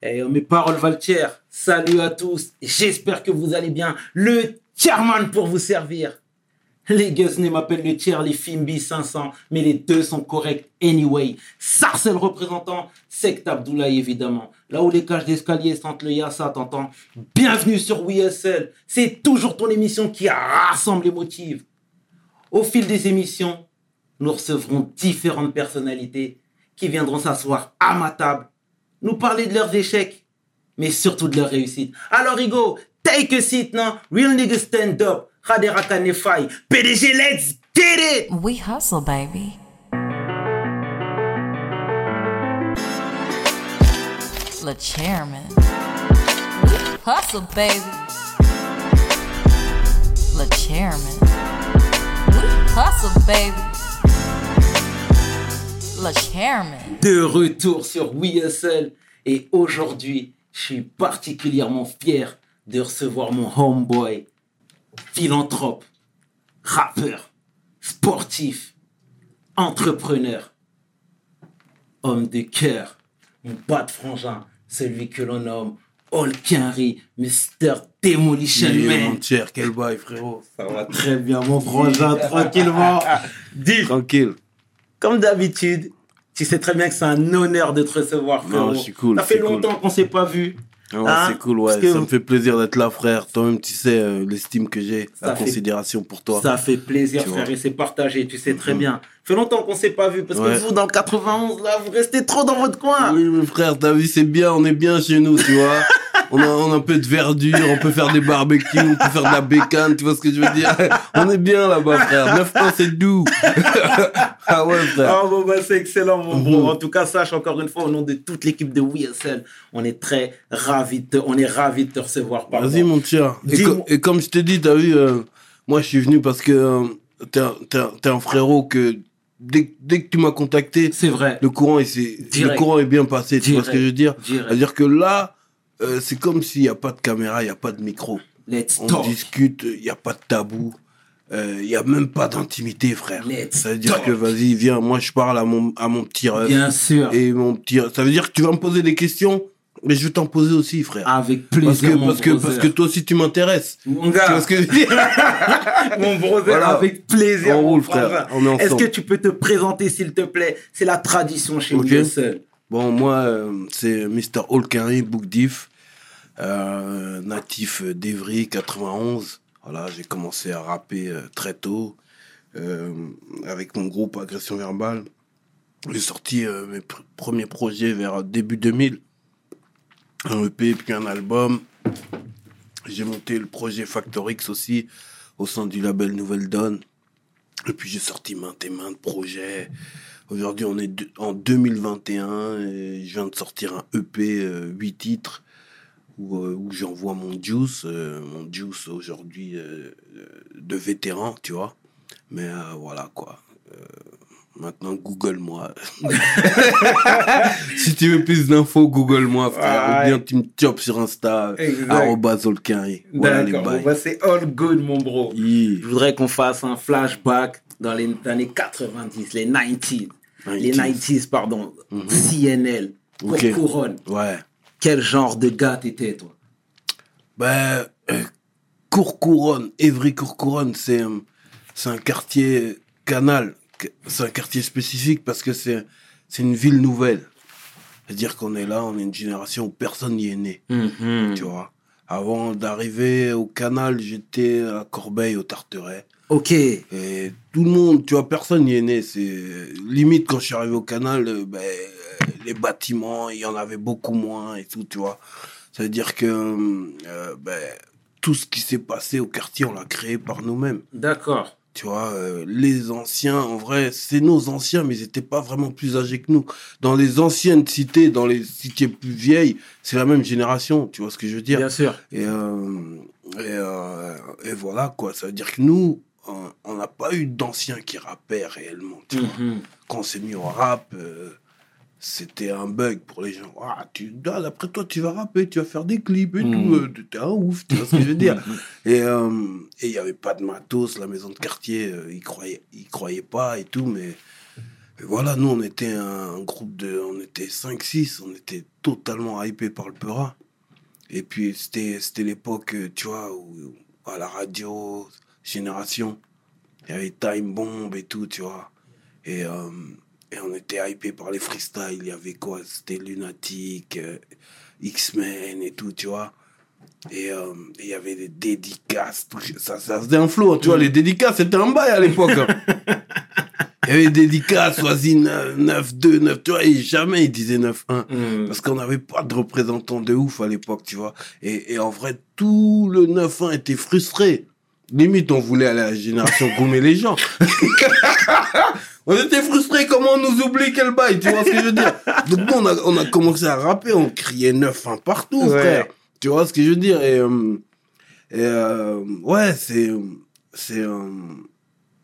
Eh, mes paroles Valtier, salut à tous, j'espère que vous allez bien. Le chairman pour vous servir. Les Guesnay m'appellent le tiers, les Fimbi 500, mais les deux sont corrects anyway. Sarcel représentant, Sect Abdoulaye évidemment. Là où les cages d'escalier sentent le Yassa, t'entends Bienvenue sur WSL. C'est toujours ton émission qui rassemble les motifs. Au fil des émissions, nous recevrons différentes personnalités qui viendront s'asseoir à ma table, nous parler de leurs échecs, mais surtout de leurs réussites. Alors, Igo, take a seat now. Real niggas stand up. Raderaka Nefai. PDG, let's get it! We hustle, baby. Le chairman. Hustle, baby. Le chairman. Hustle, baby. Le chairman. De retour sur WSL. Et aujourd'hui, je suis particulièrement fier de recevoir mon homeboy, philanthrope, rappeur, sportif, entrepreneur, homme de cœur, mon bas de frangin, celui que l'on nomme All Mr. Demolition Yeah, Man. quel bail, frérot. Ça va très bien, mon frangin, tranquillement. Dis, Tranquille. Comme d'habitude, tu sais très bien que c'est un honneur de te recevoir, frérot. je suis cool, Ça fait suis cool. longtemps qu'on s'est pas vu. Ouais, Hein c'est cool, ouais. Parce que- Ça me fait plaisir d'être là, frère. Toi-même, tu sais euh, l'estime que j'ai, Ça la fait- considération pour toi. Ça fait plaisir, Tu frère, vois. et c'est partagé, tu sais très bien. fait longtemps qu'on s'est pas vu, parce Ouais. que vous, dans le 91, là, vous restez trop dans votre coin. Oui, mais frère, t'as vu, c'est bien, on est bien chez nous, tu vois. On a, on a un peu de verdure, on peut faire des barbecues, on peut faire de la bécane, tu vois ce que je veux dire? On est bien là-bas, frère. Neuf ans, c'est doux. ah ouais, frère. Ah bon, bah, c'est excellent, mon Mhm. bro. En tout cas, sache encore une fois, au nom de toute l'équipe de WSL, on est très ravis de te, on est ravis de te recevoir. Vas-y, mon cher. Et, Dis-moi. co- et comme je t'ai dit, t'as vu, euh, moi, je suis venu parce que euh, t'es un, un- un frérot que dès, dès que tu m'as contacté, C'est vrai. le courant, il s'est- le courant est bien passé. Tu vois ce que je veux dire? C'est-à-dire que là, euh, c'est comme s'il n'y a pas de caméra, il n'y a pas de micro. Let's On talk. discute, il n'y a pas de tabou. euh, Il n'y a même pas d'intimité, frère. Let's Ça veut dire talk. que, vas-y, viens, moi, je parle à mon, à mon petit ref. Bien sûr. Et mon petit... Ça veut dire que tu vas me poser des questions, mais je vais t'en poser aussi, frère. Avec parce, plaisir, que, mon parce, que, brother. parce que toi aussi, tu m'intéresses. Mon Tu gars, vois ce que je veux dire mon brother, Voilà. avec plaisir. On roule, frère. ensemble. Est-ce que tu peux te présenter, s'il te plaît? C'est la tradition chez Ok. WSL. Bon, moi, euh, c'est Mr. Holkenry, Book Diff, euh, natif d'Evry, 91. Voilà, j'ai commencé à rapper euh, très tôt euh, avec mon groupe Agression Verbale. J'ai sorti mes pr- premiers projets vers début 2000. Un EP, puis un album. J'ai monté le projet Factor X aussi au sein du label Nouvelle Donne. Et puis j'ai sorti maintes et maintes projets. Aujourd'hui, on est en 2021 et je viens de sortir un EP, euh, 8 titres, où, euh, où j'envoie mon juice, euh, mon juice aujourd'hui euh, de vétéran, tu vois. Mais euh, voilà quoi. Euh, maintenant, Google-moi. si tu veux plus d'infos, Google-moi, frère. Ou bien tu me chopes sur Insta, Exact. arrobase Olkari. Voilà les D'accord, bah, c'est all good, mon bro. Yeah. Je voudrais qu'on fasse un flashback dans les années 90, les 90s. Les 90s, pardon. CNL. Cour Ok. Couronne. Ouais. Quel genre de gars t'étais, toi? Ben, euh, Courcouronne, Évry-Courcouronne, c'est un, c'est un quartier canal. C'est un quartier spécifique parce que c'est c'est une ville nouvelle. C'est-à-dire qu'on est là, on est une génération où personne n'y est né, Mhm. tu vois. Avant d'arriver au canal, j'étais à Corbeil, au Tarteret. Ok. Et tout le monde, tu vois, personne n'y est né. C'est limite quand je suis arrivé au canal, euh, ben, les bâtiments, il y en avait beaucoup moins et tout, tu vois. Ça veut dire que euh, ben, tout ce qui s'est passé au quartier, on l'a créé par nous-mêmes. D'accord. Tu vois, euh, les anciens, en vrai, c'est nos anciens, mais ils n'étaient pas vraiment plus âgés que nous. Dans les anciennes cités, dans les cités plus vieilles, c'est la même génération, tu vois ce que je veux dire Bien sûr. et, euh, et, et voilà, quoi. Ça veut dire que nous, on n'a pas eu d'anciens qui rappaient réellement. tu vois. Mhm. Quand on s'est mis au rap, euh, c'était un bug pour les gens. Ah, tu, ah, d'après toi, tu vas rapper, tu vas faire des clips et Mhm. tout. euh, T'es un ouf, tu vois ce que je veux dire. Et euh, et il n'y avait pas de matos, la maison de quartier, euh, ils croyaient, ils croyaient pas et tout, mais Et voilà, nous, on était un groupe de. On était 5-6, on était totalement hypés par le Peura. Et puis, c'était c'était l'époque, euh, tu vois, où, à la radio, Génération, il y avait Time Bomb et tout, tu vois. Et, euh, et on était hypés par les freestyles. Il y avait quoi? C'était Lunatic, euh, X-Men et tout, tu vois. Et euh, il y avait des dédicaces. ça, ça faisait un flow, tu vois. Les dédicaces, c'était un bail à l'époque. Il y avait des dédicaces, vas-y, 9-2, 9, tu vois. Et jamais ils disaient 9-1. Mm. Parce qu'on n'avait pas de représentant de ouf à l'époque, tu vois. Et, et en vrai, tout le 9-1 était frustré. Limite, on voulait aller à la génération gommer les gens. on était frustrés, comment on nous oublie, quel bail, tu vois ce que je veux dire? Donc nous, on a, on a commencé à rapper, on criait 9-1 partout, Ouais. frère. Tu vois ce que je veux dire? Et, euh, et euh, ouais, c'est... c'est euh,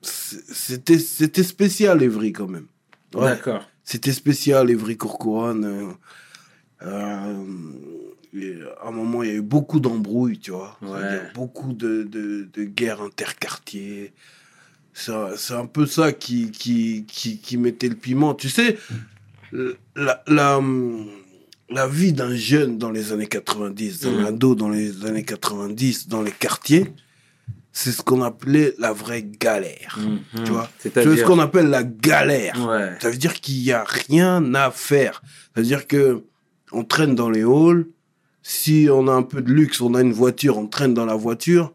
c'est- c'était c'était spécial, Evry, quand même. Ouais. D'accord. C'était spécial, Evry Courcouronne. Euh, à un moment, il y a eu beaucoup d'embrouilles, tu vois. Ouais. Beaucoup de, de, de guerres interquartiers. C'est un- peu ça qui, qui, qui, qui mettait le piment. Tu sais, la, la, la vie d'un jeune dans les années 90, d'un Mhm. ado dans les années 90, dans les quartiers, c'est ce qu'on appelait la vraie galère. Mhm. Tu vois? C'est ce qu'on appelle la galère. Ouais. Ça veut dire qu'il n'y a rien à faire. Ça veut dire que on traîne dans les halls. Si on a un peu de luxe, on a une voiture, on traîne dans la voiture.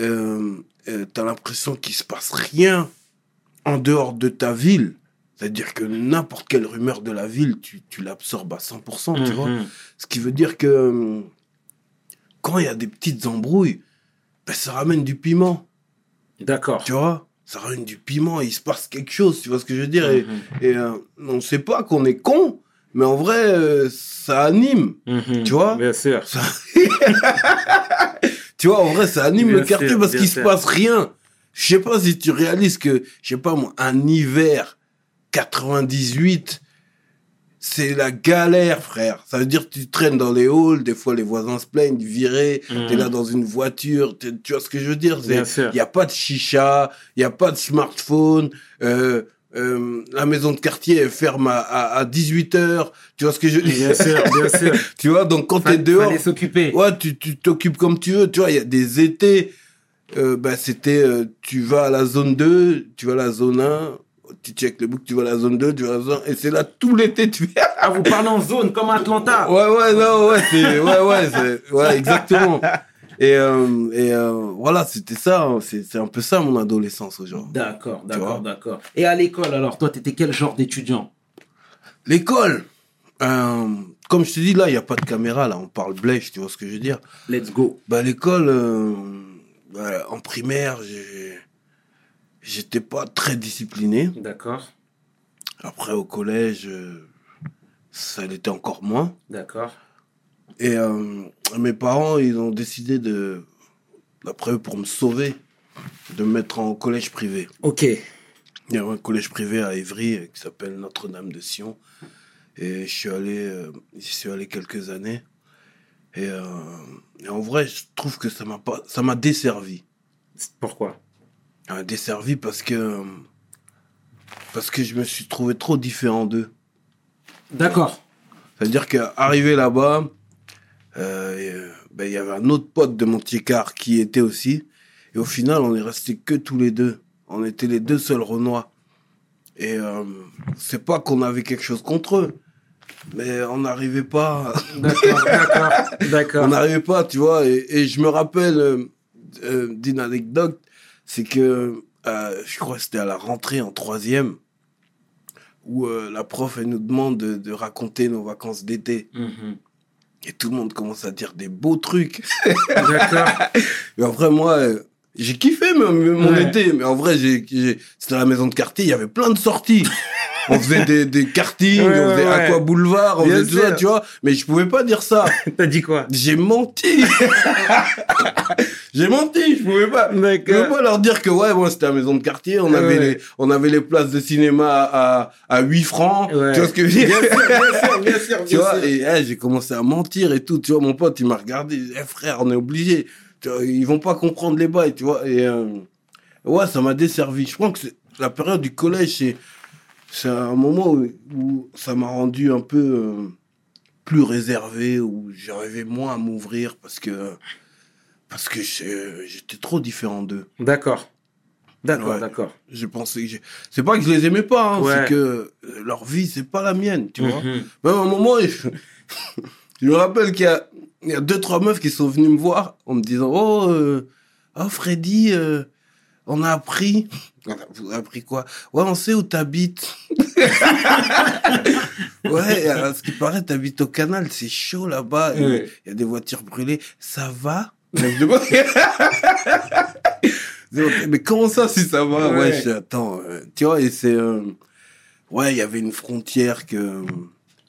Euh, euh, T'as l'impression qu'il se passe rien en dehors de ta ville. C'est-à-dire que n'importe quelle rumeur de la ville, tu, tu l'absorbes à 100%, tu vois. Mhm. Ce qui veut dire que euh, quand il y a des petites embrouilles, ben, ça ramène du piment. D'accord. Tu vois Ça ramène du piment, il se passe quelque chose, tu vois ce que je veux dire? Et, Mhm. et, euh, on sait pas qu'on est con, mais en vrai, euh, ça anime. Mhm. Tu vois Bien sûr. Ça- tu vois, en vrai, ça anime Bien le quartier sûr, parce qu'il se passe rien. Je sais pas si tu réalises que, je sais pas moi, un hiver 98, c'est la galère, frère. Ça veut dire que tu traînes dans les halls, des fois les voisins se plaignent, virés, Mhm. t'es là dans une voiture, tu vois ce que je veux dire? Bien C'est- sûr. Il n'y a pas de chicha, il n'y a pas de smartphone, euh, euh, la maison de quartier elle ferme à, à, 18h, tu vois ce que je veux Bien sûr, bien sûr. Tu vois, donc quand t'es dehors, s'occuper. Ouais, tu tu t'occupes comme tu veux. Tu vois, il y a des étés, euh, bah, c'était, euh, tu vas à la zone 2, tu vas à la zone 1, tu check le book, tu vas à la zone 2, tu vas à la zone 1, et c'est là tout l'été, tu fais. Ah, vous parlez en zone comme Atlanta. ouais, ouais, non, ouais, c'est, ouais, ouais, ouais, exactement. Et, euh, et euh, voilà, c'était ça, hein, c'est, un peu ça mon adolescence aujourd'hui. D'accord, d'accord, d'accord. Et à l'école, alors, toi, t'étais quel genre d'étudiant? L'école, euh, comme je te dis, là, il n'y a pas de caméra, là, on parle blèche, tu vois ce que je veux dire? Let's go. Bah, l'école, bah, en primaire, j'étais pas très discipliné. D'accord, Après, au collège, ça l'était encore moins. d'accord. Et euh, mes parents, ils ont décidé de, d'après eux, pour me sauver, de me mettre en collège privé. Ok. Il y a un collège privé à Évry euh, qui s'appelle Notre-Dame de Sion. Et je suis allé, euh, j'y suis allé quelques années. Et, euh, et en vrai, je trouve que ça m'a pas, ça m'a desservi. Pourquoi? Un desservi parce que, parce que je me suis trouvé trop différent d'eux. D'accord. C'est-à-dire qu'arrivé là-bas, euh, euh, ben, il y avait un autre pote de mon petit quart qui était aussi. Et au final, on est restés que tous les deux. On était les deux seuls Renois. Et euh, c'est pas qu'on avait quelque chose contre eux, mais on n'arrivait pas. D'accord, d'accord, d'accord. on n'arrivait pas, tu vois. Et, et je me rappelle euh, d'une anecdote, c'est que je crois que c'était à la rentrée en troisième, où la prof elle nous demande de, de raconter nos vacances d'été. Mhm. Et tout le monde commence à dire des beaux trucs. D'accord. Et en vrai, moi, euh, j'ai kiffé mon, mon Ouais. été. Mais en vrai, j'ai, c'était à la maison de quartier, il y avait plein de sorties. on faisait des, des kartings, Ouais, on faisait ouais. Aqua Boulevard, on Bien faisait tout ça, tu vois. Mais je pouvais pas dire ça. T'as dit quoi? J'ai menti. j'ai menti, je pouvais pas. Je pouvais pas leur dire que ouais, moi c'était la maison de quartier, on Ouais, avait les, on avait les places de cinéma à, à 8 francs. Tu vois ce que je veux dire? Bien sûr, bien sûr, bien sûr. tu bien vois, sûr. et eh, j'ai commencé à mentir et tout. Tu vois, mon pote, il m'a regardé, il dit, Eh, frère, on est obligé. Ils vont pas comprendre les bails, tu vois. Et euh, ouais, ça m'a desservi. Je crois que la période du collège, c'est un moment où, où ça m'a rendu un peu euh, plus réservé, où j'arrivais moins à m'ouvrir parce que, parce que j'étais trop différent d'eux. D'accord. D'accord, Ouais. d'accord. Je pensais c'est pas que je les aimais pas, hein, Ouais. c'est que euh, leur vie, c'est pas la mienne, tu vois. Mhm. Même à un moment, je, je me rappelle qu'il y a, il y a deux, trois meufs qui sont venues me voir en me disant Oh, euh, oh Freddy, euh, on a appris. On a- Vous avez appris quoi? Ouais, on sait où t'habites. ouais, à ce qui paraît, t'habites au canal, c'est chaud là-bas. Il y a des voitures brûlées. Ça va? Mais comment ça, si ça va? Ouais. Ouais, je attends, euh, tu vois, et c'est. euh, ouais, il y avait une frontière que d'incom-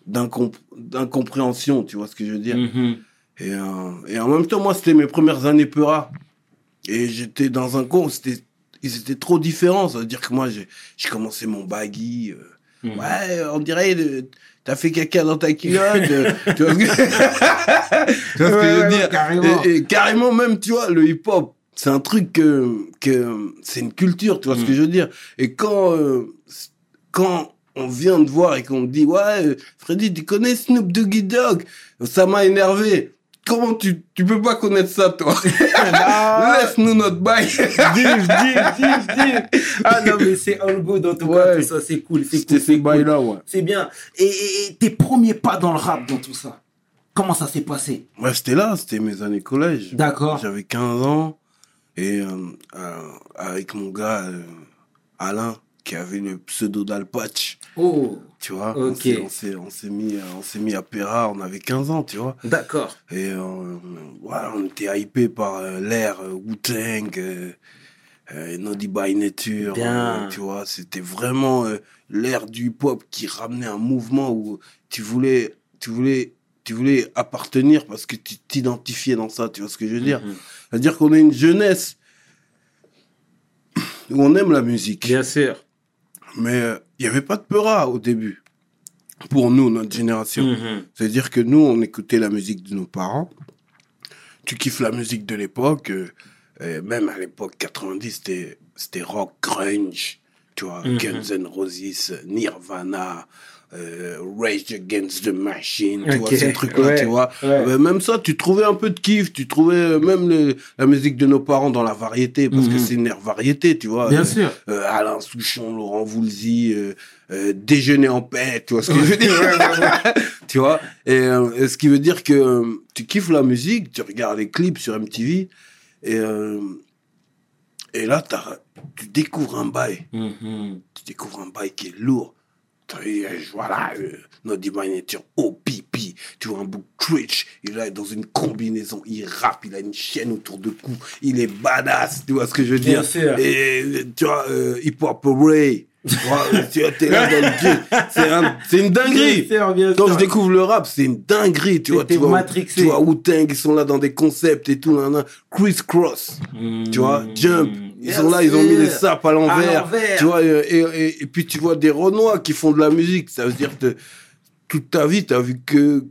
d'incompréhension, tu vois ce que je veux dire? Mhm. Et, euh, et en même temps, moi, c'était mes premières années Peura. Et j'étais dans un où c'était, ils étaient trop différents. Ça veut dire que moi, j'ai, commencé mon baggy. euh, Mhm. Ouais, on dirait, euh, t'as fait caca dans ta culotte. euh, tu vois ce que, tu vois ce que Ouais, je veux ouais, dire? carrément. Et, et carrément, même, tu vois, le hip-hop, c'est un truc que, que c'est une culture, tu vois ce Mhm. que je veux dire? Et quand, quand on vient te voir et qu'on dit, ouais, Freddy, tu connais Snoop Doggy Dogg? Ça m'a énervé. Comment tu, tu peux pas connaître ça, toi? Laisse-nous notre bail. Div, div, div. Ah non, mais c'est all good en tout cas, tout ça, c'est cool. C'est cool, ces cool. bails-là, ouais. C'est bien. Et, et- et tes premiers pas dans le rap, dans tout ça, comment ça s'est passé? Ouais, c'était là, c'était mes années collège. D'accord. J'avais 15 ans et euh, euh, avec mon gars euh, Alain qui avait le pseudo d'Alpatch, Oh, tu vois. On Ok. s'est- On s'est on mis euh, on s'est mis à Péra, on avait 15 ans, tu vois. d'accord. Et euh, voilà, on était hypé par euh, l'ère euh, Wu-Tang, euh, Naughty by Nature, Bien. tu vois. C'était vraiment l'ère du hip-hop qui ramenait un mouvement où tu voulais, tu voulais, tu voulais appartenir parce que tu t'identifiais dans ça, tu vois ce que je veux dire Mhm. C'est-à-dire qu'on a une jeunesse où on aime la musique. Bien sûr. Mais euh, il n'y avait pas de peura au début. Pour nous, notre génération. Mhm. C'est-à-dire que nous, on écoutait la musique de nos parents. Tu kiffes la musique de l'époque. euh, même à l'époque 90, c'était, rock grunge. Tu vois, Mhm. Guns N' Roses, Nirvana, euh, Rage Against the Machine. Tu Ok, vois, ces trucs-là, ouais, tu vois. ouais. Euh, même ça, tu trouvais un peu de kiff. Tu trouvais euh, même le- la musique de nos parents dans la variété. Parce que Mhm. c'est une ère variété, tu vois. Bien sûr. euh, Alain Souchon, Laurent Voulzy, Déjeuner en paix, tu vois ce que je veux dire Tu vois et, et ce qui veut dire que tu kiffes la musique, tu regardes les clips sur MTV, et, et là, tu découvres un bail. Mhm. Tu découvres un bail qui est lourd. Euh, Voilà, euh, by Nature, au pipi. Tu vois un book Twitch, il est dans une combinaison, il rappe, il a une chaîne autour de cou, il est badass, tu vois ce que je veux Bien dire? sûr. Et tu vois, euh, Hip Hop Ray, tu vois, tu vois, t'es là dans le jeu. C'est un- c'est une dinguerie. Bien sûr, bien Quand sûr. je découvre le rap, c'est une dinguerie, tu vois. Tu vois, matrixé. tu vois Wu-Tang, ils sont là dans des concepts et tout, nan, nan. Criss Cross, tu vois. Jump, ils sont là, ils ont mis les sapes à l'envers, l'envers. tu vois, et, et- et puis tu vois des Renois qui font de la musique, ça veut dire que toute ta vie, t'as vu que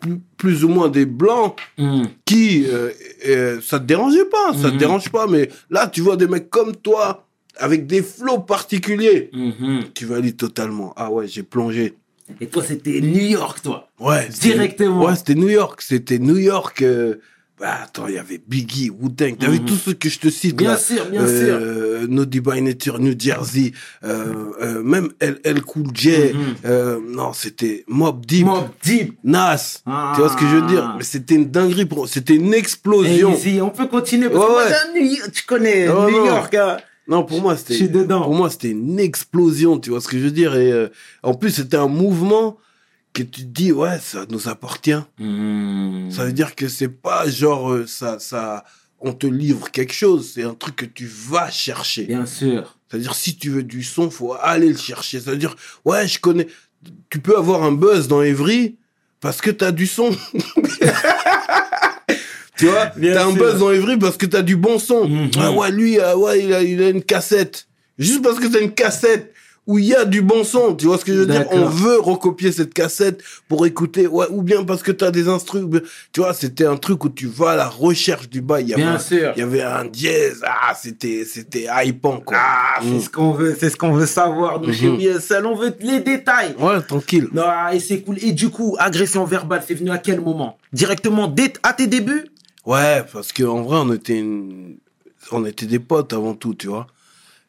plus, plus ou moins des Blancs Mhm. qui, euh, euh, ça te dérangeait pas, ça te Mhm. dérange pas, mais là, tu vois des mecs comme toi, avec des flots particuliers, Mhm. tu valides totalement. Ah ouais, j'ai plongé. Et toi, c'était New York, toi. Ouais. Directement. Ouais, c'était New York. C'était New York. euh, bah, attends, il y avait Biggie, Wu-Tang. T'avais Mhm. tous ceux que je te cite Bien là. sûr, bien euh, Naughty by Nature, New Jersey, euh, euh, même El, Cool J. Euh, non, c'était Mob Deep, Mob Deep. Nas. Ah. Tu vois ce que je veux dire? Mais c'était une dinguerie pour C'était une explosion. Easy, on peut continuer. Parce Ouais, que tu connais Oh, New non. York. hein. Non, pour moi, c'était. Pour moi, c'était une explosion, tu vois ce que je veux dire? Et euh, en plus, c'était un mouvement que tu te dis, ouais, ça nous appartient. Mhm. Ça veut dire que c'est pas genre euh, ça, ça, on te livre quelque chose. C'est un truc que tu vas chercher. Bien sûr. C'est-à-dire si tu veux du son, faut aller le chercher. Ça veut dire ouais, je connais. Tu peux avoir un buzz dans Evry parce que t'as du son. tu vois, t'as un buzz dans Evry parce que t'as du bon son. Mhm. Ah ouais, lui, ah ouais, il a, il a une cassette. Juste parce que t'as une cassette. Où il y a du bon son, tu vois ce que je veux dire? On veut recopier cette cassette pour écouter, ouais, ou bien parce que tu as des instruments, tu vois, c'était un truc où tu vas à la recherche du bail. Il y avait Bien un- sûr. Il y avait un dièse, ah, c'était, c'était hypant, quoi. Ah, c'est Mm. ce qu'on veut, c'est ce qu'on veut savoir. Nous, chez Mhm. BSL, on veut les détails. Ouais, tranquille. Non, ah, et c'est cool. Et du coup, agression verbale, c'est venu à quel moment? Directement dès à tes débuts? Ouais, parce qu'en vrai, on était, une- on était des potes avant tout, tu vois.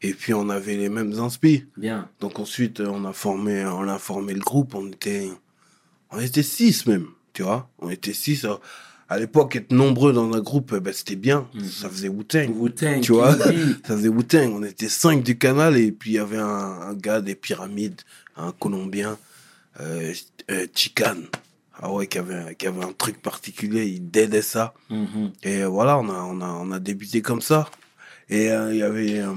Et puis, on avait les mêmes inspi. Bien. Donc ensuite, euh, on a formé, on a formé le groupe. On était, on était six même, tu vois. On était six. euh, À l'époque, être nombreux dans un groupe, euh, ben, c'était bien. Mhm. Ça faisait Wu-Tang. Wu-Tang, Tu vois, ça faisait Wu-Tang. On était cinq du canal et puis il y avait un, un gars des pyramides, un Colombien, euh, euh, Chican. Ah ouais, qui avait, qui avait un truc particulier. Il dédait ça. Mhm. Et voilà, on a, on a, on a débuté comme ça. Et euh, il y avait euh,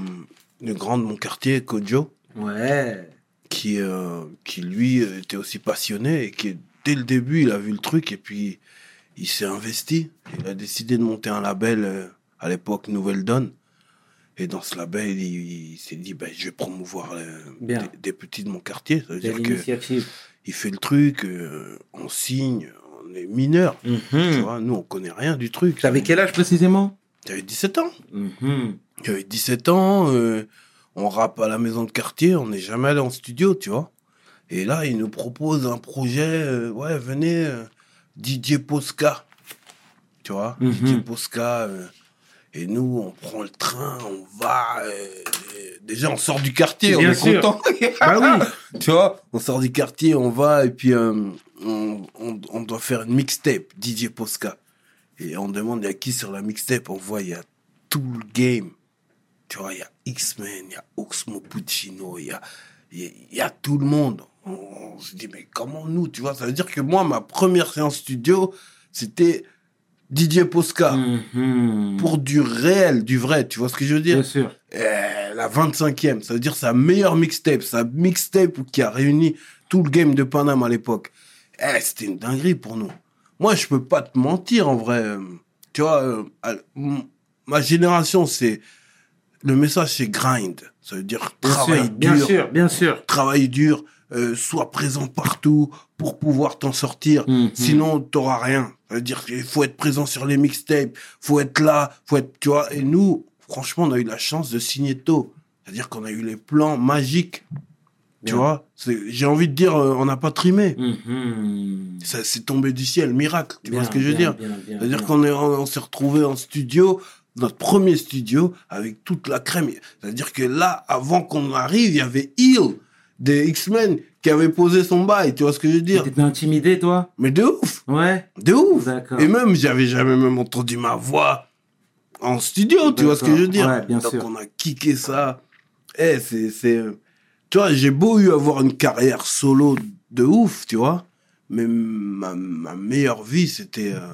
le grand de mon quartier, Kojo Ouais. qui, euh, qui lui euh, était aussi passionné et qui dès le début il a vu le truc et puis il s'est investi. Il a décidé de monter un label euh, à l'époque Nouvelle Donne. Et dans ce label, il, il s'est dit ben, je vais promouvoir euh, Bien. des, des petits de mon quartier. Ça veut Quelle dire que initiative. il fait le truc, euh, on signe, on est mineur. Tu Mhm. vois, nous on connaît rien du truc. T'avais quel âge précisément? J'avais 17 ans. Mhm. J'avais 17 ans, euh, on rappe à la maison de quartier, on n'est jamais allé en studio, tu vois. Et là, il nous propose un projet, euh, ouais, venez, euh, DJ Posca, tu vois, Mhm. DJ Posca. et nous, on prend le train, on va. déjà, on sort du quartier, Bien on est content. Bah oui. tu vois, on sort du quartier, on va, et puis on, on, on doit faire une mixtape, DJ Posca. Et on demande, il y a qui sur la mixtape On voit, il y a tout le game. Tu vois, il y a X-Men, il y a Oxmo Puccino, il y a, y a- il y a tout le monde. On, on se dit, mais comment nous, tu vois Ça veut dire que moi, ma première séance studio, c'était DJ Posca. Mhm. Pour du réel, du vrai, tu vois ce que je veux dire? Bien sûr. euh, la 25e, ça veut dire sa meilleure mixtape, sa mixtape qui a réuni tout le game de Paname à l'époque. Eh, c'était une dinguerie pour nous. Moi, je peux pas te mentir en vrai. euh, Tu vois, euh, ma génération, c'est le message, c'est grind. Ça veut dire Bien travail sûr. Bien dur, sûr. Bien sûr. travail dur, euh, sois présent partout pour pouvoir t'en sortir. Mhm. Sinon, t'auras rien. Ça veut dire qu'il faut être présent sur les mixtapes, faut être là, faut être, tu vois. Et nous, franchement, on a eu la chance de signer tôt. C'est-à-dire qu'on a eu les plans magiques. Tu vois, j'ai envie de dire, euh, on n'a pas trimé. Mhm. Ça c'est tombé du ciel, miracle. Tu vois ce que je veux bien, dire? C'est-à-dire qu'on on s'est retrouvé en studio, notre premier studio, avec toute la crème. C'est-à-dire que là, avant qu'on arrive, il y avait Hill des X-Men qui avait posé son bail. Tu vois ce que je veux dire? T'étais intimidé, toi? Mais de ouf, Ouais. de ouf. D'accord. Et même, j'avais jamais même entendu ma voix en studio, tu vois ce que je veux dire? Ouais, bien Donc sûr. on a kické ça. Eh, c'est, c'est, tu vois, j'ai beau eu avoir une carrière solo de ouf, tu vois, mais ma, ma meilleure vie, c'était euh,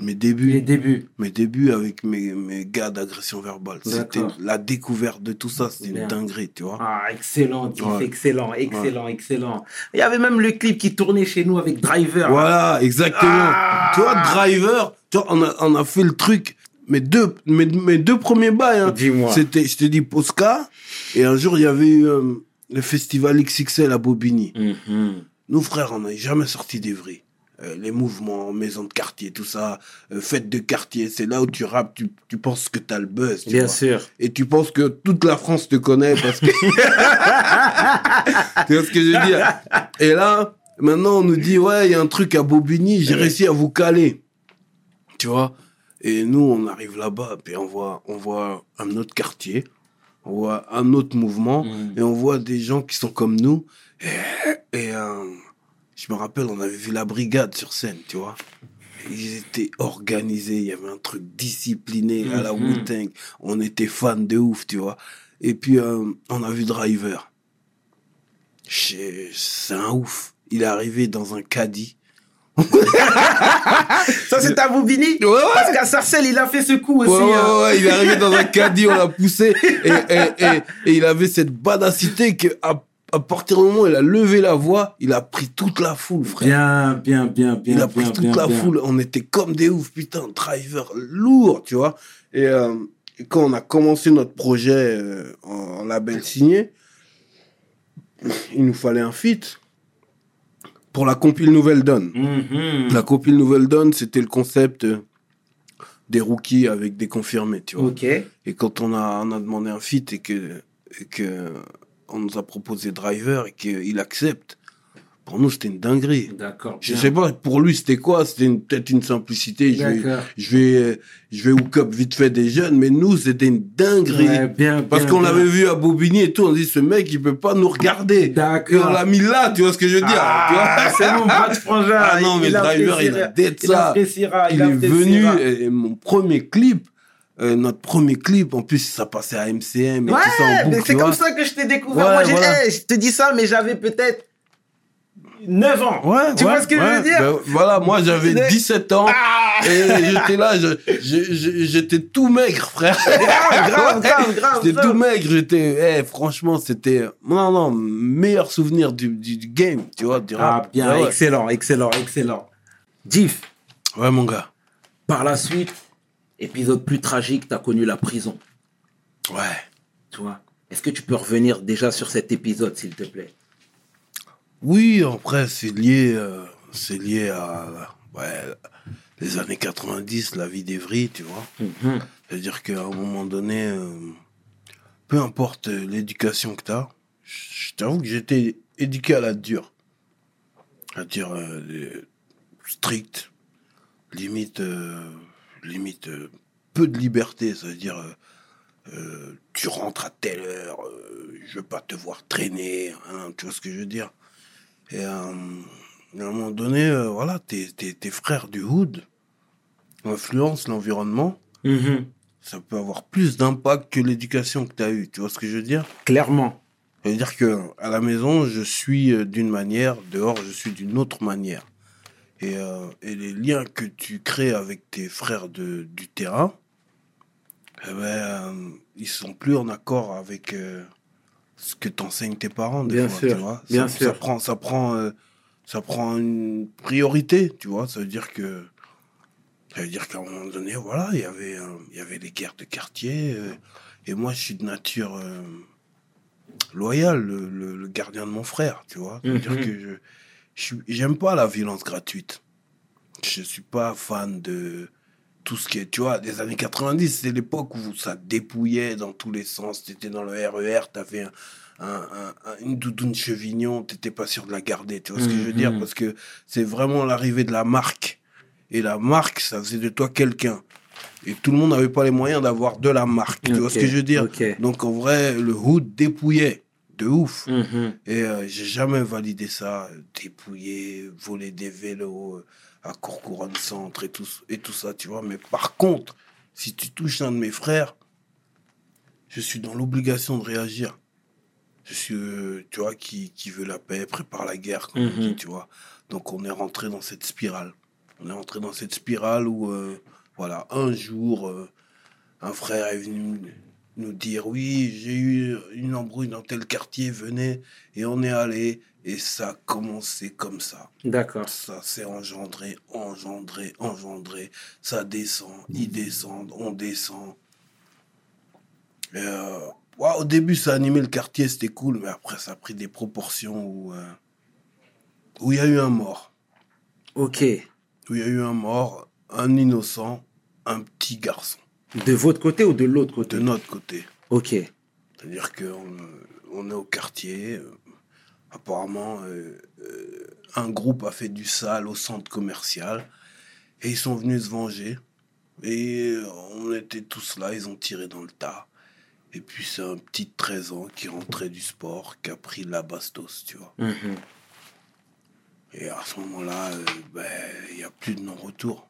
mes débuts. Les débuts. Mes débuts avec mes, mes gars d'agression verbale. C'était la découverte de tout ça, c'était une dinguerie, tu vois. Ah, excellent, Ouais. excellent, excellent, excellent. Il y avait même le clip qui tournait chez nous avec Driver. Voilà, exactement. Ah Tu vois, Driver, tu vois, on a, on a fait le truc. Mes deux, mes, mes deux premiers bails, hein, Dis-moi. c'était, je te dis, Posca. Et un jour, il y avait eu euh, le festival XXL à Bobigny. Mhm. Nous, frères, on n'a jamais sorti d'Evry. Euh, les mouvements, maison de quartier, tout ça, euh, fête de quartier, c'est là où tu rappes, tu, tu penses que t'as le buzz. Tu Bien vois. sûr. Et tu penses que toute la France te connaît parce que. tu vois ce que je veux dire? Et là, maintenant, on nous dit, ouais, il y a un truc à Bobigny, j'ai réussi à vous caler. Tu vois? Et nous, on arrive là-bas, puis on voit, on voit un autre quartier, on voit un autre mouvement, Mhm. et on voit des gens qui sont comme nous. Et, et, euh, je me rappelle, on avait vu la brigade sur scène, tu vois. Ils étaient organisés, il y avait un truc discipliné à la Mhm. Wu-Tang. On était fans de ouf, tu vois. Et puis, euh, on a vu Driver. C'est un ouf. Il est arrivé dans un caddie. Ça, c'est à Bobigny Ouais, ouais. Parce qu'à Sarcelles, il a fait ce coup aussi. Ouais, ouais, hein. ouais, il est arrivé dans un caddie, on l'a poussé. Et, et, et, et il avait cette badacité que à, à partir du moment où il a levé la voix, il a pris toute la foule, frère. Bien, bien, bien, bien. il a bien, pris toute bien, la bien. foule. On était comme des oufs, putain, driver lourd, tu vois. Et, euh, et quand on a commencé notre projet euh, en, en label signé, il nous fallait un feat pour la compile Nouvelle Donne. Mhm. La compile Nouvelle Donne, c'était le concept euh, des rookies avec des confirmés, tu vois. Ok. Et quand on a, on a demandé un feat et que, et que on nous a proposé Driver et qu'il accepte, pour nous, c'était une dinguerie. D'accord. Je sais pas, pour lui, c'était quoi? C'était peut-être une simplicité. Je vais, D'accord. je vais, je vais hook up vite fait des jeunes, mais nous, c'était une dinguerie. Ouais, bien, Parce qu'on l'avait vu à Bobigny et tout, on dit, ce mec, il peut pas nous regarder. Et on D'accord. l'a mis là, tu vois ce que je veux dire Ah, c'est mon bras de frangin. Ah non, mais Il driver, il a appréciera- d'être il ça. appréciera, il est venu, et mon premier clip, euh, notre premier clip, en plus, ça passait à MCM et Ouais, tout ça en mais boucle, c'est comme ça que je t'ai découvert. Ouais, Moi, j'ai- voilà. eh, je te dis ça, mais j'avais peut-être 9 ans. Ouais, tu ouais, vois ce que je veux dire? Ben, Voilà, moi, j'avais Mais- 17 ans. Ah Et j'étais là, je- je- je- j'étais tout maigre, frère. Grave, grave, Ouais. grave, grave, J'étais tout maigre, j'étais, eh, franchement, c'était, non, non, meilleur souvenir du, du, du game, tu vois, du Ah, rap. bien, Ouais, ouais. excellent, excellent, excellent. Diff, Ouais, mon gars. par la suite, épisode plus tragique, t'as connu la prison. Ouais. Tu vois Est-ce que tu peux revenir déjà sur cet épisode, s'il te plaît? Oui, après, c'est lié, euh, c'est lié à, ouais, les années 90, la vie d'Evry, tu vois. Mhm. C'est-à-dire qu'à un moment donné, euh, peu importe l'éducation que tu as, je t'avoue que j'étais éduqué à la dure. C'est-à-dire euh, euh, strict, limite, limite euh, peu de liberté. C'est-à-dire, euh, euh, tu rentres à telle heure, euh, je veux pas te voir traîner, hein, tu vois ce que je veux dire. Et euh, à un moment donné, voilà, tes, tes, tes frères du hood influencent l'environnement Mhm. ça peut avoir plus d'impact que l'éducation que tu as eue. Tu vois ce que je veux dire? Clairement. C'est-à-dire que à la maison, je suis d'une manière, dehors, je suis d'une autre manière. Et, euh, et les liens que tu crées avec tes frères de, du terrain, eh ben, euh, ils sont plus en accord avec euh, ce que t'enseignent tes parents. Des Bien fois, sûr, tu vois bien ça, sûr. Ça prend, ça, prend, ça prend une priorité, tu vois. Ça veut dire que ça veut dire qu'à un moment donné, voilà, il y avait, il y avait les guerres de quartier. et moi, je suis de nature loyale, le, le- le gardien de mon frère, tu vois. C'est-à-dire Mhm. que j'aime pas la violence gratuite. Je suis pas fan de tout ce qui est, tu vois, des années 90, c'est l'époque où ça dépouillait dans tous les sens. T'étais dans le RER, t'avais un, un, un- un- une doudoune chevignon, t'étais pas sûr de la garder, tu vois ce que je veux dire? Mhm. Parce que c'est vraiment l'arrivée de la marque. Et la marque, ça faisait de toi quelqu'un. Et tout le monde n'avait pas les moyens d'avoir de la marque, tu vois ce que je veux dire? Donc en vrai, le hood dépouillait de ouf. Mhm. Et euh, j'ai jamais validé ça, euh, dépouiller, voler des vélos euh, à Courcouronne Centre et tout, et tout ça, tu vois. Mais par contre, si tu touches un de mes frères, je suis dans l'obligation de réagir. Je suis, euh, tu vois, qui, qui veut la paix, prépare la guerre, comme on Mhm. dit, tu vois. Donc on est rentré dans cette spirale. On est rentré dans cette spirale où, euh, voilà, un jour, un frère est venu nous dire oui, j'ai eu une embrouille dans tel quartier, venez, et on est allé, et ça a commencé comme ça. D'accord. Ça s'est engendré, engendré, engendré, ça descend, ils descendent, on descend. Euh, ouais, au début, ça animait le quartier, c'était cool, mais après, ça a pris des proportions où euh, où il y a eu un mort. Ok. Où il y a eu un mort, un innocent, un petit garçon, De votre côté ou de l'autre côté de notre côté. Ok. C'est-à-dire qu'on on est au quartier. euh, apparemment, euh, euh, un groupe a fait du sale au centre commercial. Et ils sont venus se venger. Et on était tous là, ils ont tiré dans le tas. Et puis c'est un petit de 13 ans qui rentrait du sport, qui a pris la bastos, tu vois. Mhm. Et à ce moment-là, euh, ben, il n'y a plus de non-retour.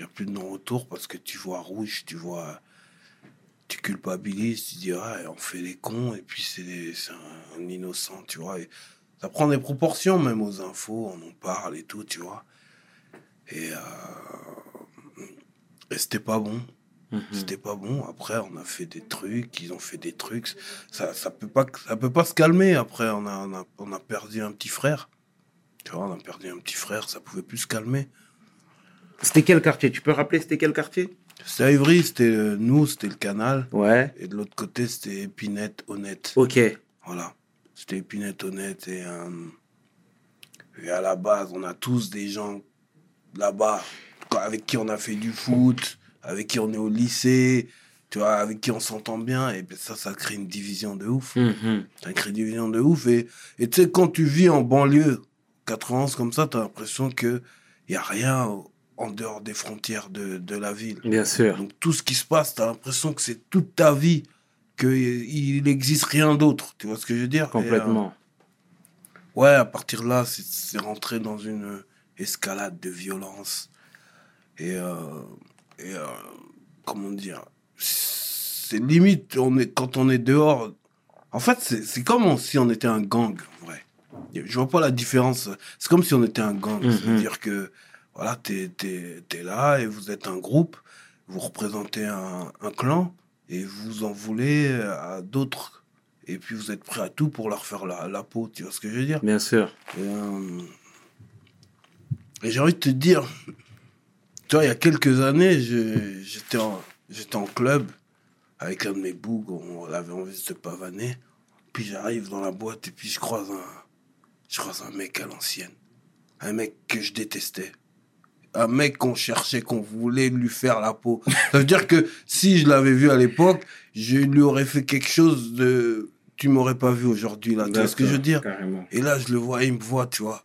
Il n'y a plus de non-retour parce que tu vois rouge, tu vois. Tu culpabilises, tu dis, ah, on fait les cons, et puis c'est des- un innocent, tu vois. Et ça prend des proportions, même aux infos, on en parle et tout, tu vois. Et, euh, et c'était pas bon. Mhm. C'était pas bon. Après, on a fait des trucs, ils ont fait des trucs. Ça, ça peut pas, ça peut pas se calmer. Après, on a, on a, on a perdu un petit frère. Tu vois, on a perdu un petit frère, ça pouvait plus se calmer. C'était quel quartier? Tu peux rappeler c'était quel quartier? C'était à Ivry, c'était euh, nous, c'était le canal. Ouais. Et de l'autre côté, c'était Épinette, Honnête. Ok. Voilà. C'était Épinette Honnête. Et, euh, et à la base, on a tous des gens là-bas avec qui on a fait du foot, avec qui on est au lycée, tu vois, avec qui on s'entend bien. Et ben ça, ça crée une division de ouf. Mhm. Ça crée une division de ouf. Et tu sais, quand tu vis en banlieue, 91 comme ça, tu as l'impression qu'il n'y a rien en dehors des frontières de, de la ville. Bien sûr. Donc tout ce qui se passe, tu as l'impression que c'est toute ta vie, qu'il n'existe rien d'autre. Tu vois ce que je veux dire? Et, Complètement. euh, ouais, à partir de là, c'est- rentré dans une escalade de violence. Et, euh, et euh, comment dire, c'est limite, on est, quand on est dehors, en fait, c'est comme si on était un gang, en vrai. Je vois pas la différence. C'est comme si on était un gang. Mhm. C'est-à-dire que, voilà, t'es es, là et vous êtes un groupe, vous représentez un, un clan et vous en voulez à d'autres. Et puis vous êtes prêt à tout pour leur faire la, la peau, tu vois ce que je veux dire? Bien sûr. et, euh, et j'ai envie de te dire, tu vois, il y a quelques années, j'étais en, en club avec un de mes bougs, on avait envie de se pavaner. Puis j'arrive dans la boîte et puis je croise un, je croise un mec à l'ancienne. Un mec que je détestais. Un mec qu'on cherchait, qu'on voulait lui faire la peau. Ça veut dire que si je l'avais vu à l'époque, je lui aurais fait quelque chose de... Tu m'aurais pas vu aujourd'hui, là. Tu vois ce que je veux dire? Carrément. et là, je le vois, il me voit, tu vois.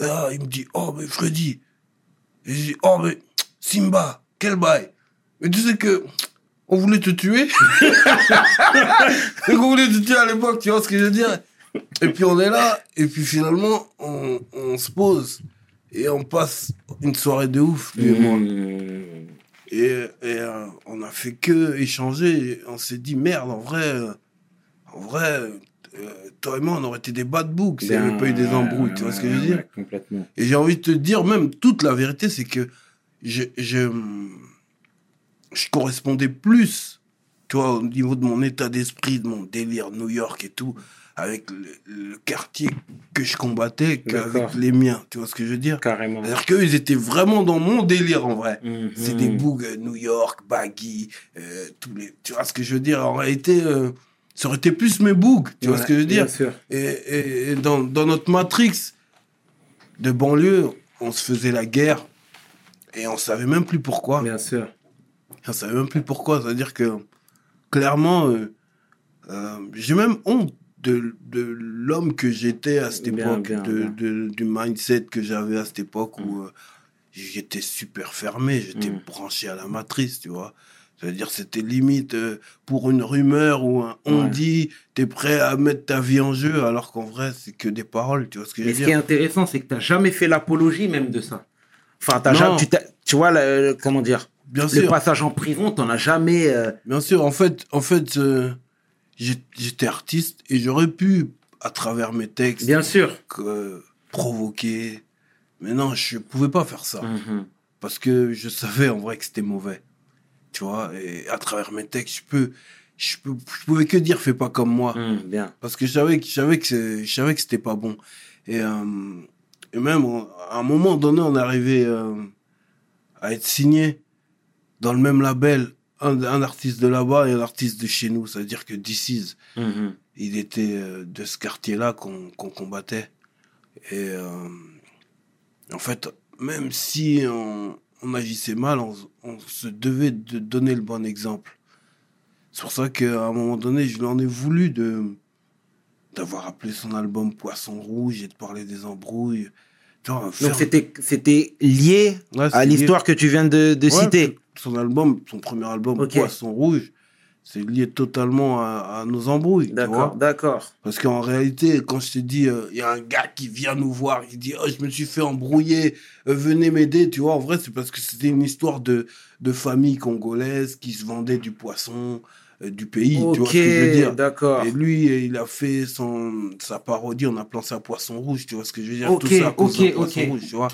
Et là, il me dit, oh, mais Freddy. Et je dis, oh, mais Simba, quel bail. Mais tu sais que on voulait te tuer. on voulait te tuer à l'époque, tu vois ce que je veux dire? Et puis on est là, et puis finalement, on, on se pose. Et on passe une soirée de ouf, lui et moi. Mhm. Et, et, euh, on a fait que échanger. On s'est dit, merde, en vrai, euh, en vrai, euh, toi et moi, on aurait été des bad books s'il n'y avait pas eu des embrouilles. tu vois ce que je veux dire Complètement. Et j'ai envie de te dire, même toute la vérité, c'est que je, je, je correspondais plus, tu vois, au niveau de mon état d'esprit, de mon délire New York et tout, avec le, le quartier que je combattais qu'avec les miens. Tu vois ce que je veux dire? Carrément. C'est-à-dire qu'eux, ils étaient vraiment dans mon délire en vrai. Mhm. C'est des bougs euh, New York, Baggy, euh, tous les. Tu vois ce que je veux dire? En réalité, euh, ça aurait été plus mes bougs. Tu vois ce que je veux dire? Bien sûr. Et, et- et dans, dans notre matrix de banlieue, on se faisait la guerre et on savait même plus pourquoi. Bien sûr. On savait même plus pourquoi. C'est-à-dire que clairement, euh, euh, j'ai même honte de, de l'homme que j'étais à cette Bien, époque, bien, de, bien. de- du mindset que j'avais à cette époque où euh, j'étais super fermé, j'étais Mm. branché à la matrice, tu vois. C'est-à-dire, c'était limite euh, pour une rumeur ou un on Ouais. dit, t'es prêt à mettre ta vie en jeu, alors qu'en vrai, c'est que des paroles, tu vois ce que je Mais veux ce qui est dire intéressant, c'est que tu n'as jamais fait l'apologie même de ça. Enfin, t'as jamais, tu, t'as- tu vois, le- le- comment dire, Bien le sûr, passage en prison, t'en as jamais. euh, bien sûr. En fait, en fait euh, j'étais artiste et j'aurais pu, à travers mes textes, Bien sûr. que- provoquer. Mais non, je pouvais pas faire ça. Mhm. Parce que je savais en vrai que c'était mauvais. Tu vois, et à travers mes textes, je peux, je peux, je pouvais que dire fais pas comme moi. Mhm, bien. Parce que je savais que, je savais que, c'est- je savais que c'était pas bon. Et, euh, et même, à un moment donné, on est arrivé euh, à être signé dans le même label. Un, un artiste de là-bas et un artiste de chez nous. C'est-à-dire que DC's, Mhm. il était euh, de ce quartier-là qu'on combattait. Et euh, en fait, même si on, on agissait mal, on, on se devait de donner le bon exemple. C'est pour ça qu'à un moment donné, je lui en ai voulu de d'avoir appelé son album Poisson Rouge et de parler des embrouilles. Donc c'était lié Ouais, à l'histoire que tu viens de, de Ouais, citer. Son album, son premier album. Poisson Rouge, c'est lié totalement à, à nos embrouilles. D'accord, d'accord. Parce qu'en réalité, quand je te dis, euh, il y a un gars qui vient nous voir, qui dit, oh, je me suis fait embrouiller, euh, venez m'aider, tu vois, en vrai, c'est parce que c'était une histoire de, de famille congolaise qui se vendait du poisson du pays, tu vois ce que je veux dire. d'accord. Et lui, euh, il a fait son, sa parodie en appelant ça Poisson Rouge, tu vois ce que je veux dire. Tout ça à cause ok, d'un Poisson. Rouge, tu vois.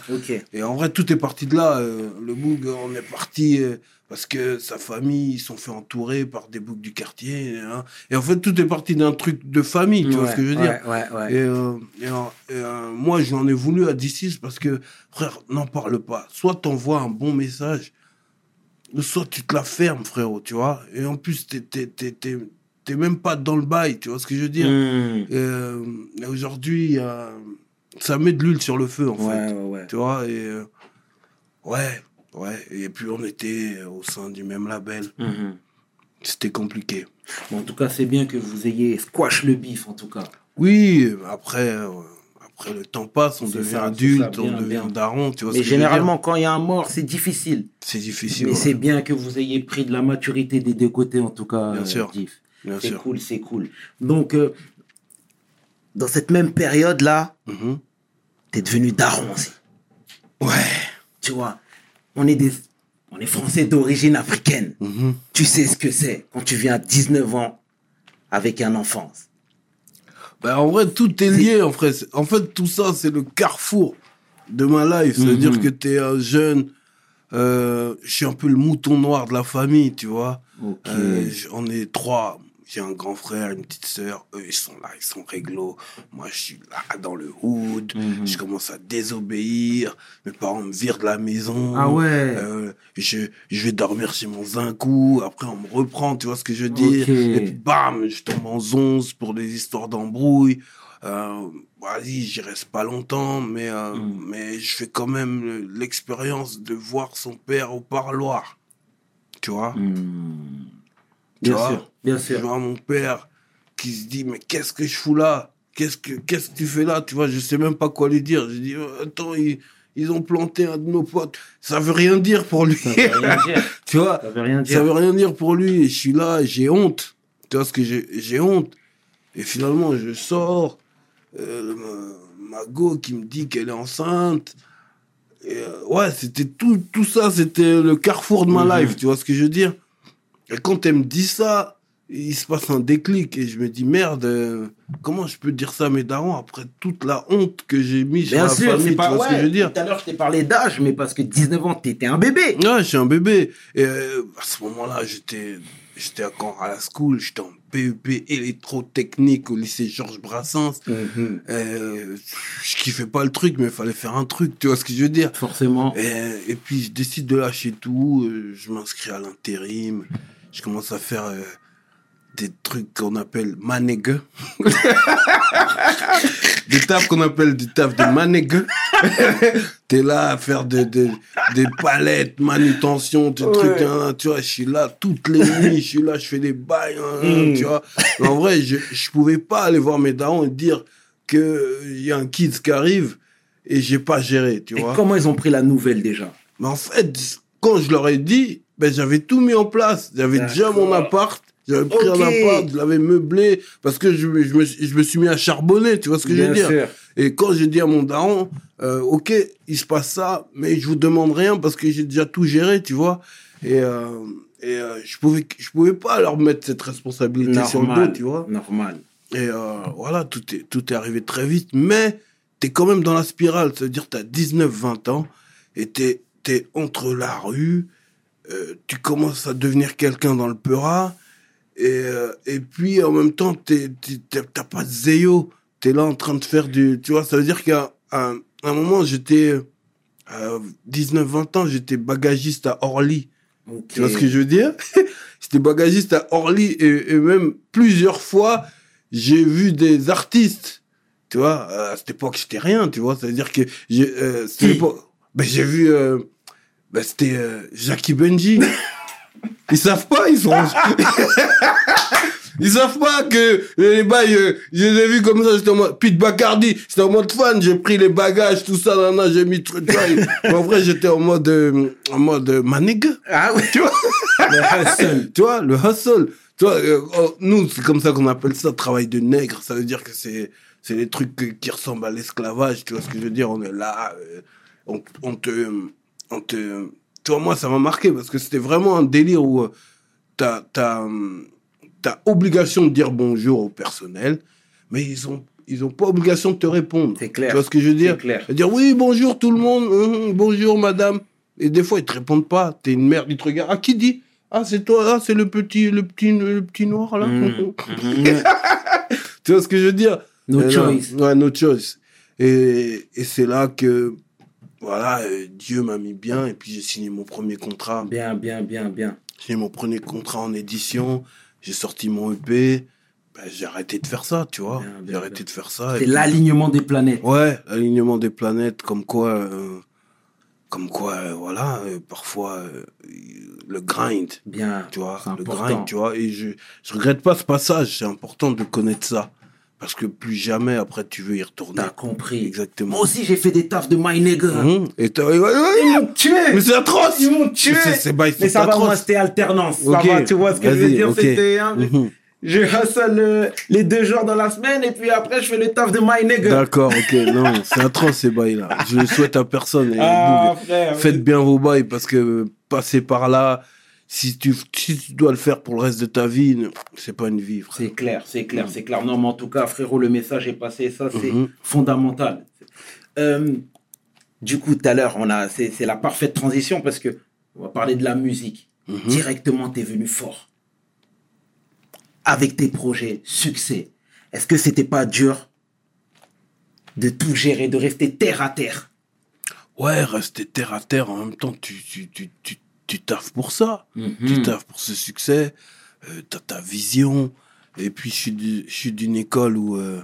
Et en vrai, tout est parti de là. euh, le boug, on est parti euh, parce que sa famille, ils sont fait entourer par des boucs du quartier. hein. Et en fait, tout est parti d'un truc de famille, tu vois ce que je veux dire. Ouais, ouais, ouais. Et, euh, et, euh, et, euh, moi, j'en ai voulu à D6 parce que, frère, n'en parle pas. Soit t'envoies un bon message, soit tu te la fermes, frérot, tu vois. Et en plus, t'es, t'es, t'es, t'es, même pas dans le bail, tu vois ce que je veux dire Hmm. Euh, Aujourd'hui, euh, ça met de l'huile sur le feu, en Ouais, fait. ouais, ouais. Tu vois, et euh, ouais, ouais. Et puis on était au sein du même label. Mhm. C'était compliqué. Bon, en tout cas, c'est bien que vous ayez squash le bif, en tout cas. Oui, après, euh, après le temps passe, on devient ça, adulte, ça, on devient bien. daron, tu vois ce Mais que je veux dire généralement, quand il y a un mort, c'est difficile. c'est difficile. Mais ouais. c'est bien que vous ayez pris de la maturité des deux côtés, en tout cas, Bien euh, sûr. Diff. C'est cool, c'est cool. Donc, euh, dans cette même période-là, Mhm. t'es devenu daron aussi. Ouais. Tu vois, on est des, on est français d'origine africaine. Mhm. Tu sais ce que c'est quand tu viens à 19 ans avec un enfant. Ben, en vrai, tout est lié, en fait. En fait, tout ça, c'est le carrefour de ma life. Mhm. C'est-à-dire que t'es un jeune, euh, je suis un peu le mouton noir de la famille, tu vois. Ok. Euh, on est trois. J'ai un grand frère, une petite sœur. Eux, ils sont là, ils sont réglo. Moi, je suis là dans le hood. Mhm. Je commence à désobéir. Mes parents me virent de la maison. Ah ouais. Euh, je, je vais dormir chez mon zinkou. Après, on me reprend, tu vois ce que je veux dire? Ok. Et puis, bam, je tombe en zonze pour des histoires d'embrouille. Euh, Vas-y, j'y reste pas longtemps, mais, euh, Mm. mais je fais quand même le- l'expérience de voir son père au parloir. Tu vois? Hmm. Tu Bien vois sûr, bien Je sûr. vois mon père qui se dit, mais qu'est-ce que je fous là? Qu'est-ce que qu'est-ce que tu fais là? Tu vois, je sais même pas quoi lui dire. Je dis, euh, attends, ils, ils ont planté un de nos potes. Ça veut rien dire pour lui. Ça veut rien dire. tu vois Ça veut rien Ça dire. veut rien dire pour lui. Et je suis là, j'ai honte. Tu vois ce que j'ai j'ai honte. Et finalement, je sors. euh, ma, go qui me dit qu'elle est enceinte. Et, euh, ouais, c'était tout, tout ça, c'était le carrefour de ma Mhm. life. Tu vois ce que je veux dire? Et quand elle me dit ça, il se passe un déclic. Et je me dis, merde, euh, comment je peux dire ça à mes darons après toute la honte que j'ai mis sur Bien la sûr, famille c'est pas Tu vois ce que je veux dire? Tout à l'heure, je t'ai parlé d'âge, mais parce que 19 ans, t'étais un bébé. Ouais, je suis un bébé. Et euh, à ce moment-là, j'étais, j'étais encore à la school, j'étais en BEP électrotechnique au lycée Georges Brassens. Mhm. Euh, je kiffais pas le truc, mais il fallait faire un truc, tu vois ce que je veux dire? Forcément. Et, et puis je décide de lâcher tout, je m'inscris à l'intérim, je commence à faire euh, des trucs qu'on appelle manégue. des tafs qu'on appelle des tafs de manégue. T'es là à faire des, des, des palettes, manutention, des Ouais. trucs, hein, tu vois, je suis là toutes les nuits, je suis là, je fais des bails, hein, Mm. tu vois. Mais en vrai, je, je pouvais pas aller voir mes darons et dire que il y a un kids qui arrive et j'ai pas géré, tu Et vois. comment ils ont pris la nouvelle déjà? Mais en fait, quand je leur ai dit, ben, j'avais tout mis en place. J'avais déjà mon appart. J'avais pris Ok. un appart, je l'avais meublé, parce que je, me- je, me, je me suis mis à charbonner, tu vois ce que je veux dire sûr. Et quand j'ai dit à mon daron, euh, ok, il se passe ça, mais je vous demande rien parce que j'ai déjà tout géré, tu vois. Et, euh, et euh, je pouvais, je pouvais pas leur mettre cette responsabilité sur le dos, Normal. tu vois. Normal. Et voilà, tout est, tout est arrivé très vite. Mais tu es quand même dans la spirale. C'est-à-dire tu as 19-20 ans et tu es, entre la rue. Euh, tu commences à devenir quelqu'un dans le Peura. Et, euh, et puis en même temps, tu n'as pas de zéyo. Tu es là en train de faire du... Tu vois, ça veut dire qu'à un, un moment, j'étais... À 19-20 ans, j'étais bagagiste à Orly. Tu vois ce que je veux dire? J'étais bagagiste à Orly et, et même plusieurs fois, j'ai vu des artistes. Tu vois, à cette époque, j'étais rien, tu vois. C'est-à-dire que j'ai, euh, l'époque- ben, j'ai vu, euh, ben, c'était euh, Jackie Benji. ils savent pas, ils sont. Ils savent pas que les bails, euh, je les ai vus comme ça, j'étais en mode, Pete Bacardi, j'étais en mode fan, j'ai pris les bagages, tout ça, là, j'ai mis, truc, en vrai, j'étais en mode, euh, en mode, euh, ma nigga. Ah oui. Tu vois? Le hustle. tu vois, le hustle. Tu vois, euh, oh, nous, c'est comme ça qu'on appelle ça, travail de nègre. Ça veut dire que c'est, c'est les trucs qui ressemblent à l'esclavage. Tu vois ce que je veux dire? On est là, euh, on, on te, on te, tu vois, moi, ça m'a marqué parce que c'était vraiment un délire où euh, t'as, t'as, hum, t'as obligation de dire bonjour au personnel, mais ils ont, ils ont pas obligation de te répondre. C'est clair. Tu vois ce que je veux dire? C'est clair. De dire oui, bonjour tout le monde, hum, bonjour madame. Et des fois, ils te répondent pas. T'es une merde, ils te regardent. Ah, qui dit? Ah, c'est toi, ah, c'est le petit, le petit, le petit noir là. Mm. Mhm. tu vois ce que je veux dire? No Euh, choice. Ouais, no choice. Et, et c'est là que, voilà, euh, Dieu m'a mis bien. Et puis j'ai signé mon premier contrat. Bien, bien, bien, bien. J'ai signé mon premier contrat en édition. j'ai sorti mon EP, ben, j'ai arrêté de faire ça, tu vois. J'ai arrêté bien. de faire ça. C'est l'alignement des planètes. Ouais, alignement des planètes, comme quoi, euh, comme quoi, euh, voilà, parfois le grind, Bien. tu vois, le important. grind, tu vois. Et je, je regrette pas ce passage. C'est important de connaître ça, parce que plus jamais après tu veux y retourner. T'as compris. Exactement. Moi aussi, j'ai fait des tafs de my nigga. Mhm. Et t'as-. Ils m'ont tué. Mais c'est atroce. Ils m'ont tué. C'est- c'est- bah, Mais ça va, atroce. moi, c'était alternance. Ça Ok. va, tu vois ce que je veux dire ok. C'était. hein, Mhm. Je hustle euh, les deux jours dans la semaine et puis après, je fais le taf de my nigga. D'accord, ok, non, c'est atroce ces bails-là. Je le souhaite à personne. Et Ah, frère. Faites bien vos bails parce que passer par là, si tu, si tu dois le faire pour le reste de ta vie, c'est pas une vie. C'est clair, c'est clair, c'est clair. Non, mais en tout cas, frérot, le message est passé. Ça, c'est Mhm. fondamental. Euh, du coup, tout à l'heure, on a, c'est, la parfaite transition parce que on va parler de la musique. Mhm. Directement, t'es venu fort. Avec tes projets, succès. Est-ce que c'était pas dur de tout gérer, de rester terre à terre? Ouais, rester terre à terre, en même temps, tu, tu, tu, tu, tu taffes pour ça. Mhm. Tu taffes pour ce succès, euh, t'as ta vision. Et puis, je suis, d'une école où, euh,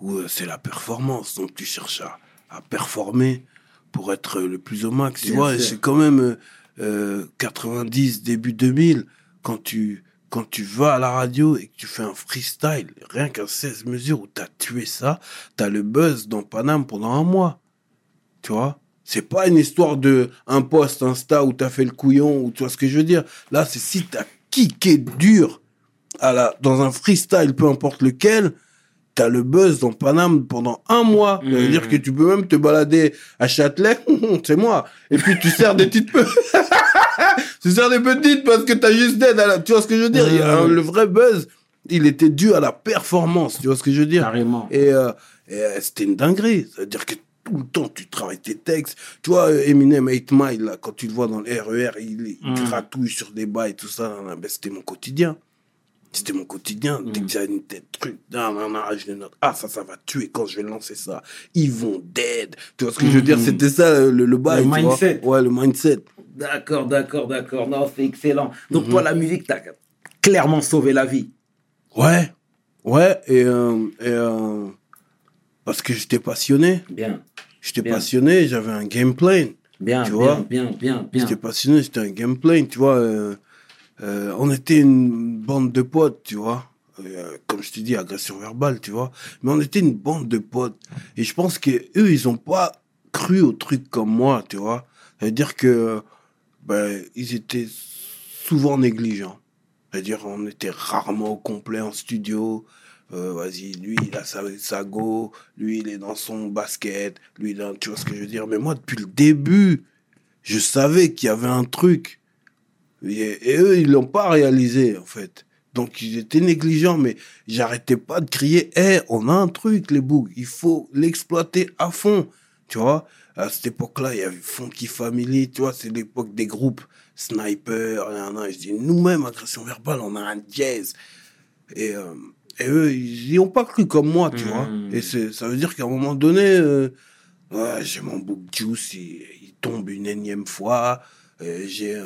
où euh, c'est la performance. Donc, tu cherches à, à performer pour être le plus au max. Tu Bien vois, c'est quand même euh, euh, 90, début 2000, quand tu, quand tu vas à la radio et que tu fais un freestyle, rien qu'un 16 mesures où t'as tué ça, t'as le buzz dans Paname pendant un mois. Tu vois? C'est pas une histoire de un post Insta où t'as fait le couillon ou tu vois ce que je veux dire. Là, c'est si t'as kické dur à la, dans un freestyle, peu importe lequel, t'as le buzz dans Paname pendant un mois. Ça veut dire que tu peux même te balader à Châtelet, c'est moi. Et puis tu sers des petites tu sers des petites parce que t'as juste d'aide à la, tu vois ce que je veux dire? Il y a un- le vrai buzz, il était dû à la performance, tu vois ce que je veux dire? Carrément. Et, euh, et, euh, c'était une dinguerie. C'est-à-dire que tout le temps, tu travailles tes textes. Tu vois, euh, Eminem 8 Mile, là, quand tu le vois dans le RER, il, il Mm. gratouille sur des bas et tout ça. ben, c'était mon quotidien. C'était mon quotidien. Dès Mm. que j'avais une tête, truc, nan, nan, nan, je les note. Ah, ça, ça va tuer quand je vais lancer ça. Ils vont dead. Tu vois ce que je veux dire? Mm. C'était ça, le, le bail. Le tu vois. mindset. Ouais, le mindset. D'accord, d'accord, d'accord. Non, c'est excellent. Donc, Mhm. toi, la musique t'a clairement sauvé la vie. Ouais. Ouais, et, euh, et euh, parce que j'étais passionné. Bien, J'étais passionné, j'avais un game plan. bien, Tu bien, vois bien, bien, bien. J'étais passionné, c'était un gameplay, tu vois. euh, euh, on était une bande de potes, tu vois. Euh, comme je t'ai dit, agression verbale, tu vois. Mais on était une bande de potes. Et je pense que eux, ils ont pas cru au truc comme moi, tu vois. Ça veut dire que ben, ils étaient souvent négligents. C'est-à-dire, on était rarement au complet en studio. Euh, Vas-y, lui, il a sa, go, lui, il est dans son basket, lui, il tu vois ce que je veux dire? Mais moi, depuis le début, je savais qu'il y avait un truc. Et, et eux, ils l'ont pas réalisé, en fait. Donc, ils étaient négligents, mais j'arrêtais pas de crier, hé, on a un truc, les bougs, il faut l'exploiter à fond. Tu vois, à cette époque-là, il y avait Funky Family, tu vois, c'est l'époque des groupes Sniper, nan, nan. je dis, nous-mêmes, agression verbale, on a un jazz. Et, euh, et eux, ils n'y ont pas cru comme moi, tu Mhm. vois. Et ça veut dire qu'à un moment donné, euh, ouais, j'ai mon book juice, il, il tombe une énième fois. Euh, j'ai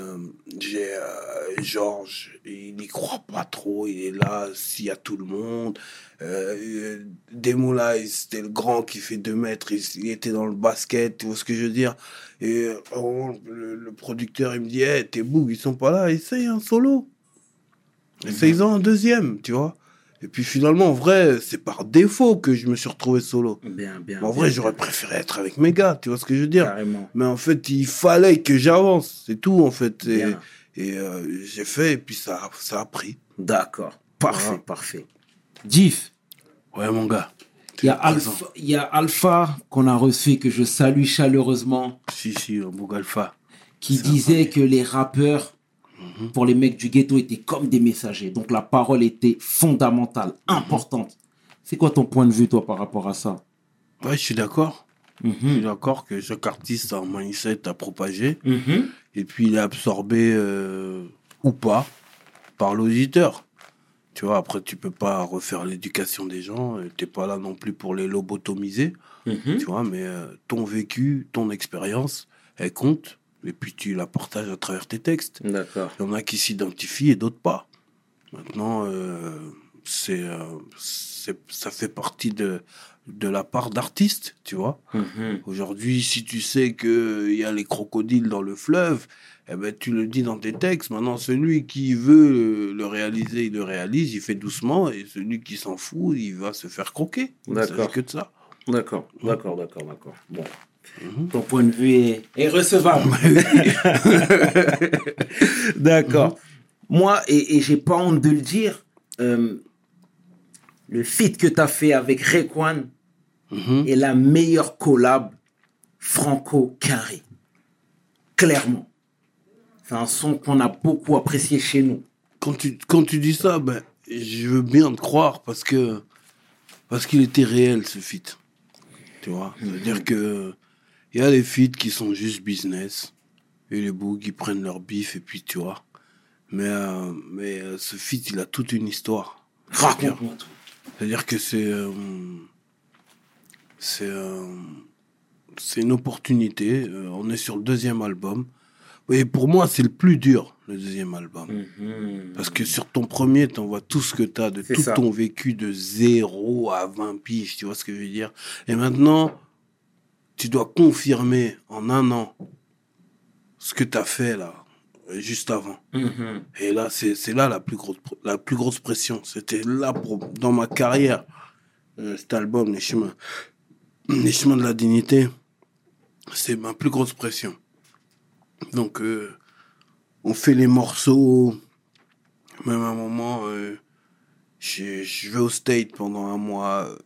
j'ai euh, Georges, il n'y croit pas trop, il est là, s'il y a tout le monde. Euh, Demoulay, c'était le grand qui fait 2 mètres, il, il était dans le basket, tu vois ce que je veux dire. Et oh, le, le producteur, il me dit, hey, tes bougs, ils sont pas là, essaye un solo. Essaye-en un deuxième, tu vois. Et puis finalement, en vrai, c'est par défaut que je me suis retrouvé solo. Bien, bien. En bien, vrai, j'aurais préféré être avec mes gars, tu vois ce que je veux dire? Carrément. Mais en fait, il fallait que j'avance, c'est tout en fait. Et, euh, j'ai fait, et puis ça, ça a pris. D'accord. Parfait, Voilà. parfait. Diff, Ouais, mon gars. il y a. Alpha, il y a Alpha qu'on a reçu, que je salue chaleureusement, Si, si, un Boug Alpha. qui disait que les rappeurs, Mhm. pour les mecs du ghetto, étaient comme des messagers. Donc la parole était fondamentale, importante. C'est quoi ton point de vue, toi, par rapport à ça? Ouais, je suis d'accord. Je suis Mhm. d'accord que chaque artiste a un mindset à propager. Mhm. Et puis, il est absorbé euh, ou pas par l'auditeur. Tu vois, après, tu peux pas refaire l'éducation des gens. Tu n'es pas là non plus pour les lobotomiser. Mhm. Tu vois, mais euh, ton vécu, ton expérience, elle compte. Et puis, tu la partages à travers tes textes. D'accord. Il y en a qui s'identifient et d'autres pas. Maintenant, euh, c'est, euh, ça fait partie de, de la part d'artistes, tu vois. Mhm. Aujourd'hui, si tu sais qu'il y a les crocodiles dans le fleuve, eh ben, tu le dis dans tes textes. Maintenant, celui qui veut le réaliser, il le réalise, il fait doucement, et celui qui s'en fout, il va se faire croquer. D'accord. que de ça. D'accord, d'accord, d'accord, d'accord. Bon. Mhm. Ton point de vue est, est recevable. d'accord. Moi, et, et j'ai pas honte de le dire, euh, le feat que tu as fait avec Rayquan Mhm. est la meilleure collab franco-carré. Clairement. C'est un son qu'on a beaucoup apprécié chez nous. Quand tu, quand tu dis ça, ben, je veux bien te croire parce que parce qu'il était réel ce feat. Tu vois, c'est-à-dire que il y a des feats qui sont juste business et les bougs qui prennent leur bif et puis tu vois. Mais euh, mais euh, ce feat, il a toute une histoire. Raconte-moi tout. C'est-à-dire que c'est euh, c'est c'est une opportunité. On est sur le deuxième album. Et pour moi, c'est le plus dur, le deuxième album. Mhm. Parce que sur ton premier, tu vois tout ce que tu as de tout ça. ton vécu de 0 à 20 piges, tu vois ce que je veux dire? Et maintenant, tu dois confirmer en un an ce que tu as fait là, juste avant. Mhm. Et là, c'est c'est là la plus grosse, la plus grosse pression. C'était là pour, dans ma carrière, euh, cet album, Les chemins, Les chemins de la dignité, c'est ma plus grosse pression. Donc, euh, on fait les morceaux. Même à un moment, euh, je je vais au State pendant un mois,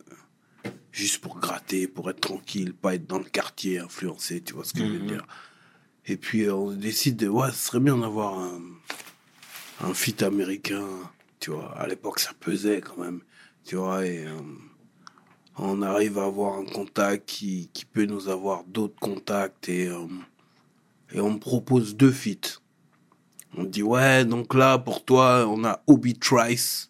juste pour gratter, pour être tranquille, pas être dans le quartier influencé, tu vois ce que je veux Mhm. dire. Et puis, on décide de, ouais, ce serait bien d'avoir un, un feat américain, tu vois. À l'époque, ça pesait quand même, tu vois, et euh, on arrive à avoir un contact qui, qui peut nous avoir d'autres contacts et, euh, et on me propose deux feats. On dit, ouais, donc là, pour toi, on a Obi Trice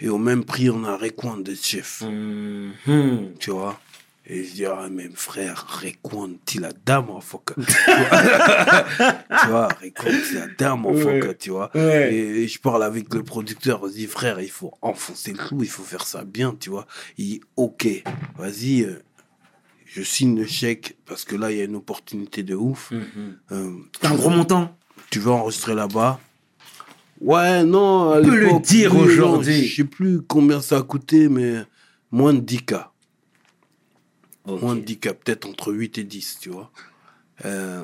et au même prix, on a Rayquan de Chef Mhm. tu vois? Et je dis, ah, mais frère, Rayquan, t'es la dame, motherfucker. tu vois, Rayquan, t'es la dame, Ouais. tu vois? Ouais. Et, et je parle avec le producteur, je dis, frère, il faut enfoncer le clou, il faut faire ça bien, tu vois? Il dit, ok, vas-y, euh, je signe le chèque parce que là, il y a une opportunité de ouf. Euh, C'est un gros montant? tu veux enregistrer là-bas? Ouais, non, On peut le dire oui, aujourd'hui. Je sais plus combien ça a coûté, mais moins de 10K. Moins de 10K, peut-être entre 8 et 10, tu vois. Euh,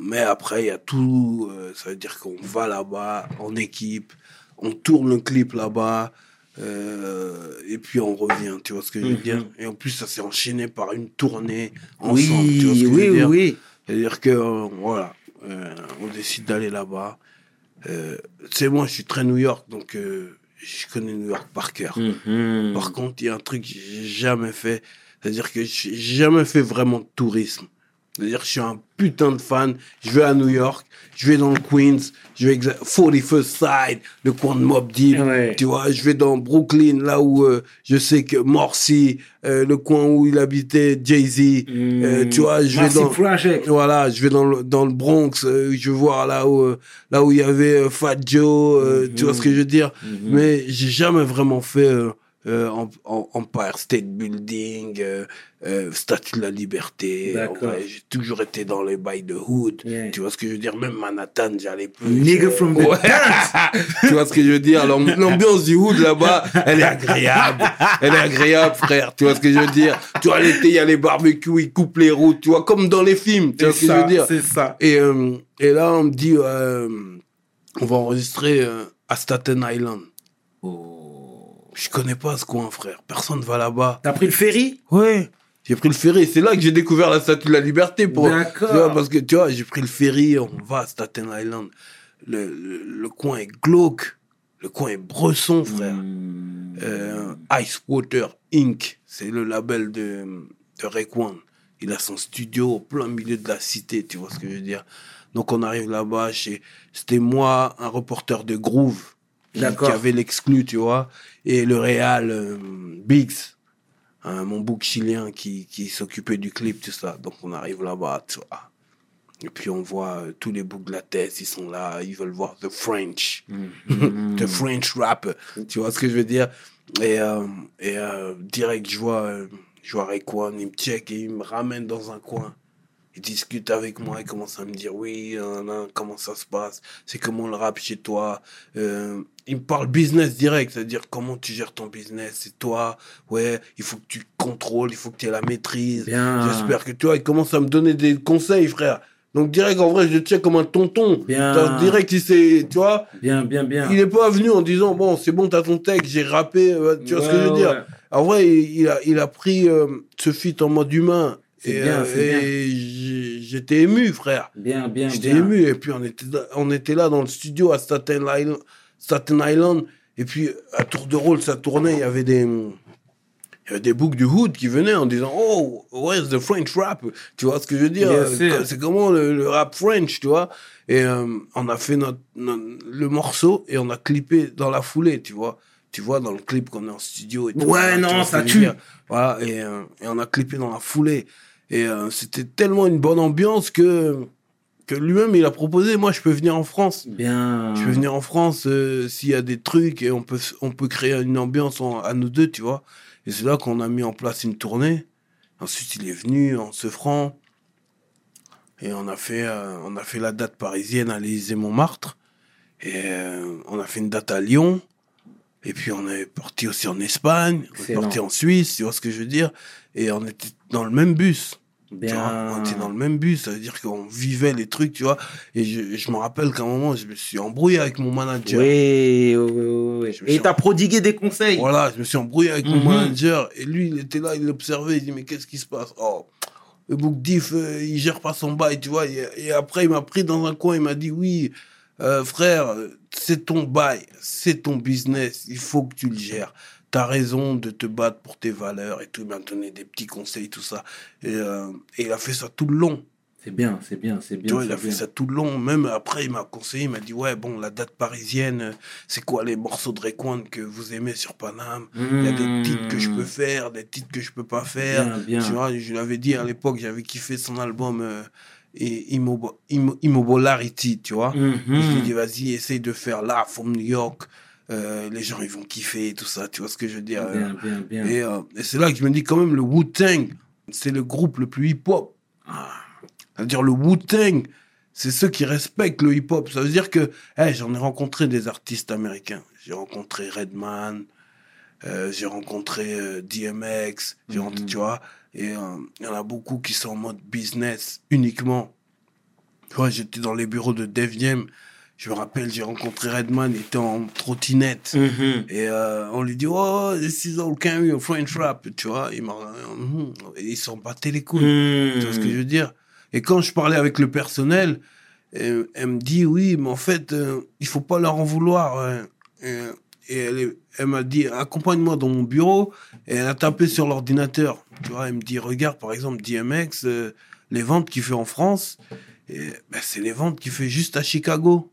mais après, il y a tout. euh, ça veut dire qu'on va là-bas en équipe, on tourne le clip là-bas, euh, et puis on revient, tu vois ce que je veux Mhm. dire. Et en plus, ça s'est enchaîné par une tournée ensemble, tu vois ce Oui, que je oui, veux dire. oui. C'est-à-dire que, euh, voilà, euh, on décide d'aller là-bas. Euh, tu sais, moi, je suis très New York, donc euh, je connais New York par cœur. Mhm. Par contre, il y a un truc que j'ai jamais fait. C'est-à-dire que j'ai jamais fait vraiment de tourisme. C'est-à-dire que je suis un putain de fan. Je vais à New York, je vais dans le Queens, je vais exa- 41st Side, le coin de Mob Deep. Ouais. Tu vois, je vais dans Brooklyn, là où euh, je sais que Morsi, euh, le coin où il habitait, Jay-Z. euh, tu vois, je vais Merci dans... Project. Voilà, je vais dans le, dans le Bronx, je vais voir là où, là où il y avait Fat Joe, tu vois ce que je veux dire. Mhm. Mais j'ai jamais vraiment fait euh, Empire State Building, euh, euh, Statue de la Liberté. Ouais, j'ai toujours été dans les bails de hood. Yeah. Tu vois ce que je veux dire? Même Manhattan, j'allais plus. Nigga from the Ouais. tu vois ce que je veux dire? L'am- L'ambiance du hood là-bas, elle est agréable. Elle est agréable, frère. Tu vois ce que je veux dire? Tu vois, l'été, il y a les barbecues, ils coupent les routes. Tu vois, comme dans les films. Tu vois ce que je veux dire? c'est ça. et, euh, et là, on me dit, euh, on va enregistrer euh, à Staten Island. Oh. Je connais pas ce coin, frère. Personne va là-bas. T'as pris le ferry? Ouais. J'ai pris le ferry. C'est là que j'ai découvert la Statue de la Liberté. Pour, D'accord. Tu vois, parce que, tu vois, j'ai pris le ferry, on va à Staten Island. Le, le, le coin est glauque. Le coin est bresson, frère. Mhm. Euh, Ice Water Inc. C'est le label de, de Rayquan. Il a son studio au plein milieu de la cité, tu vois ce que je veux dire. Donc on arrive là-bas, chez... c'était moi, un reporter de Groove, qui avait l'exclu, tu vois, et le réal euh, Biggs, hein, mon bouc chilien qui, qui s'occupait du clip, tout ça. Donc on arrive là-bas, tu vois. Et puis on voit euh, tous les boucs de la tête, ils sont là, ils veulent voir The French, Mhm. The French rap. Tu vois ce que je veux dire? Et, euh, et direct, je vois, je vois Rayquan, il me check et il me ramène dans un coin. Il discute avec moi, il commence à me dire oui, euh, comment ça se passe, c'est comment le rap chez toi? Euh, il me parle business direct, c'est-à-dire comment tu gères ton business, c'est toi, ouais, il faut que tu contrôles, il faut que tu aies la maîtrise. J'espère que tu vois, il commence à me donner des conseils, frère. Donc direct, en vrai, je le check comme un tonton. Bien. Direct, il s'est, tu vois, Bien, bien, bien. il est pas venu en disant bon, c'est bon, t'as ton texte, j'ai rappé, euh, tu vois ce que je veux Ouais, dire? En vrai, il, il a, il a pris euh, ce feat en mode humain. C'est Et, bien, euh, et j'étais ému, frère. Bien, bien, J'étais ému. Et puis, on était, là- on était là dans le studio à Staten Island. Staten Island et puis, à tour de rôle, ça tournait. Il y avait des, il y avait des boucs du hood qui venaient en disant Oh, where's the French rap? Tu vois ce que je veux dire? C'est comment le, le rap French, tu vois? Et euh, on a fait notre, notre- le morceau et on a clippé dans la foulée, tu vois? Tu vois, dans le clip qu'on est en studio. Et tout, Ouais, non, ça tue. Voilà, et, euh, et on a clippé dans la foulée. Et euh, c'était tellement une bonne ambiance que, que lui-même, il a proposé, moi, je peux venir en France. Bien. Je peux venir en France euh, s'il y a des trucs et on peut, on peut créer une ambiance en- à nous deux, tu vois. Et c'est là qu'on a mis en place une tournée. Ensuite, il est venu en se franc. Et on a fait, euh, on a fait la date parisienne à l'Élysée-Montmartre. Et euh, on a fait une date à Lyon. Et puis on est parti aussi en Espagne. On est Excellent. parti en Suisse, tu vois ce que je veux dire. Et on était dans le même bus. Tu vois, on était dans le même bus, ça veut dire qu'on vivait les trucs, tu vois. Et je, je me rappelle qu'à un moment, je me suis embrouillé avec mon manager. Oui, oui, oui, Et t'as prodigué des conseils. Voilà, je me suis embrouillé avec mon Mhm. manager. Et lui, il était là, il observait, il dit, mais qu'est-ce qui se passe? Oh, le Book Diff, euh, il gère pas son bail, tu vois. Et, et après, il m'a pris dans un coin, il m'a dit, oui, euh, frère, c'est ton bail, c'est ton business, il faut que tu le gères. T'as raison de te battre pour tes valeurs et tout. Il m'a donné des petits conseils, tout ça. Et, euh, et il a fait ça tout le long. C'est bien, c'est bien, c'est bien. Tu vois, il a fait ça tout le long. Même après, il m'a conseillé, il m'a dit, ouais, bon, la date parisienne, c'est quoi les morceaux de Rayquan que vous aimez sur Paname? Il y a des titres que je peux faire, des titres que je peux pas faire. Mmh. Bien, bien. Tu vois, je l'avais dit à l'époque, j'avais kiffé son album euh, et Immob- tu vois. Et je lui vas-y, essaye de faire là, from New York. Euh, les gens, ils vont kiffer et tout ça, tu vois ce que je veux dire. Bien, bien, bien. Et, euh, et c'est là que je me dis quand même, le Wu-Tang, c'est le groupe le plus hip-hop. Ah, C'est-à-dire le Wu-Tang, c'est ceux qui respectent le hip-hop. Ça veut dire que hey, j'en ai rencontré des artistes américains. J'ai rencontré Redman, euh, j'ai rencontré euh, DMX, j'ai Mhm. tu vois. Et euh, il y en a beaucoup qui sont en mode business uniquement. Tu vois, j'étais dans les bureaux de Def Jam. Je me rappelle, j'ai rencontré Redman, il était en trottinette. mhm. Et euh, on lui dit, oh, this is all can we, French rap, tu vois. Il m'a, Mhm. Et ils s'en battaient les couilles. Mhm. Tu vois ce que je veux dire? Et quand je parlais avec le personnel, elle me dit oui, mais en fait, euh, il faut pas leur en vouloir. hein. Et elle, m'a dit accompagne-moi dans mon bureau. Et elle a tapé sur l'ordinateur. Tu vois, elle me dit regarde par exemple DMX, euh, les ventes qu'il fait en France, ben, c'est les ventes qu'il fait juste à Chicago.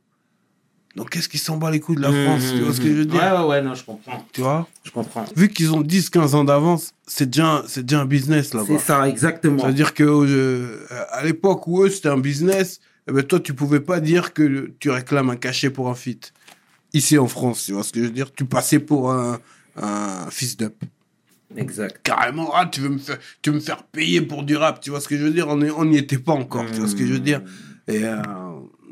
Donc qu'est-ce qui s'en bat les couilles de la France Tu vois ce que je veux dire Ouais, ouais, ouais, non, je comprends. Tu vois Je comprends. Vu qu'ils ont 10-15 ans d'avance, c'est déjà, c'est déjà un business là-bas. C'est ça, exactement. C'est-à-dire que euh, à l'époque où eux c'était un business, eh ben toi tu pouvais pas dire que tu réclames un cachet pour un feat. Ici en France, tu vois ce que je veux dire? Tu passais pour un, un fils d'up. Exact. Carrément, ah tu veux me faire, tu veux me faire payer pour du rap, tu vois ce que je veux dire? On n'y était pas encore, tu vois ce que je veux dire? Et euh,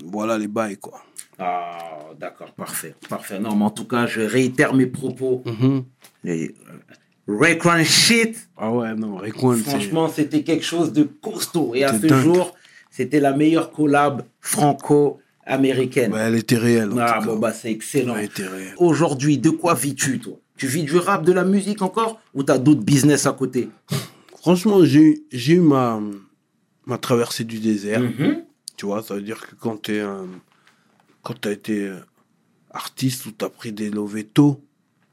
voilà les bails quoi. Ah, d'accord, parfait, parfait. Non, mais en tout cas, je réitère mes propos. Et, euh, Raycon shit, Ah ouais non, Rayquan, franchement, c'était quelque chose de costaud. Et à ce dingue. jour, c'était la meilleure collab franco-américaine. Elle était réelle. En ah, tout bon, cas. bah, c'est excellent. Elle était réelle. Aujourd'hui, de quoi vis-tu, toi? Tu vis du rap, de la musique encore? Ou t'as d'autres business à côté? Franchement, j'ai eu ma, ma traversée du désert. Mhm. Tu vois, ça veut dire que quand tu quand as été euh, artiste ou tu as pris des lovés tôt,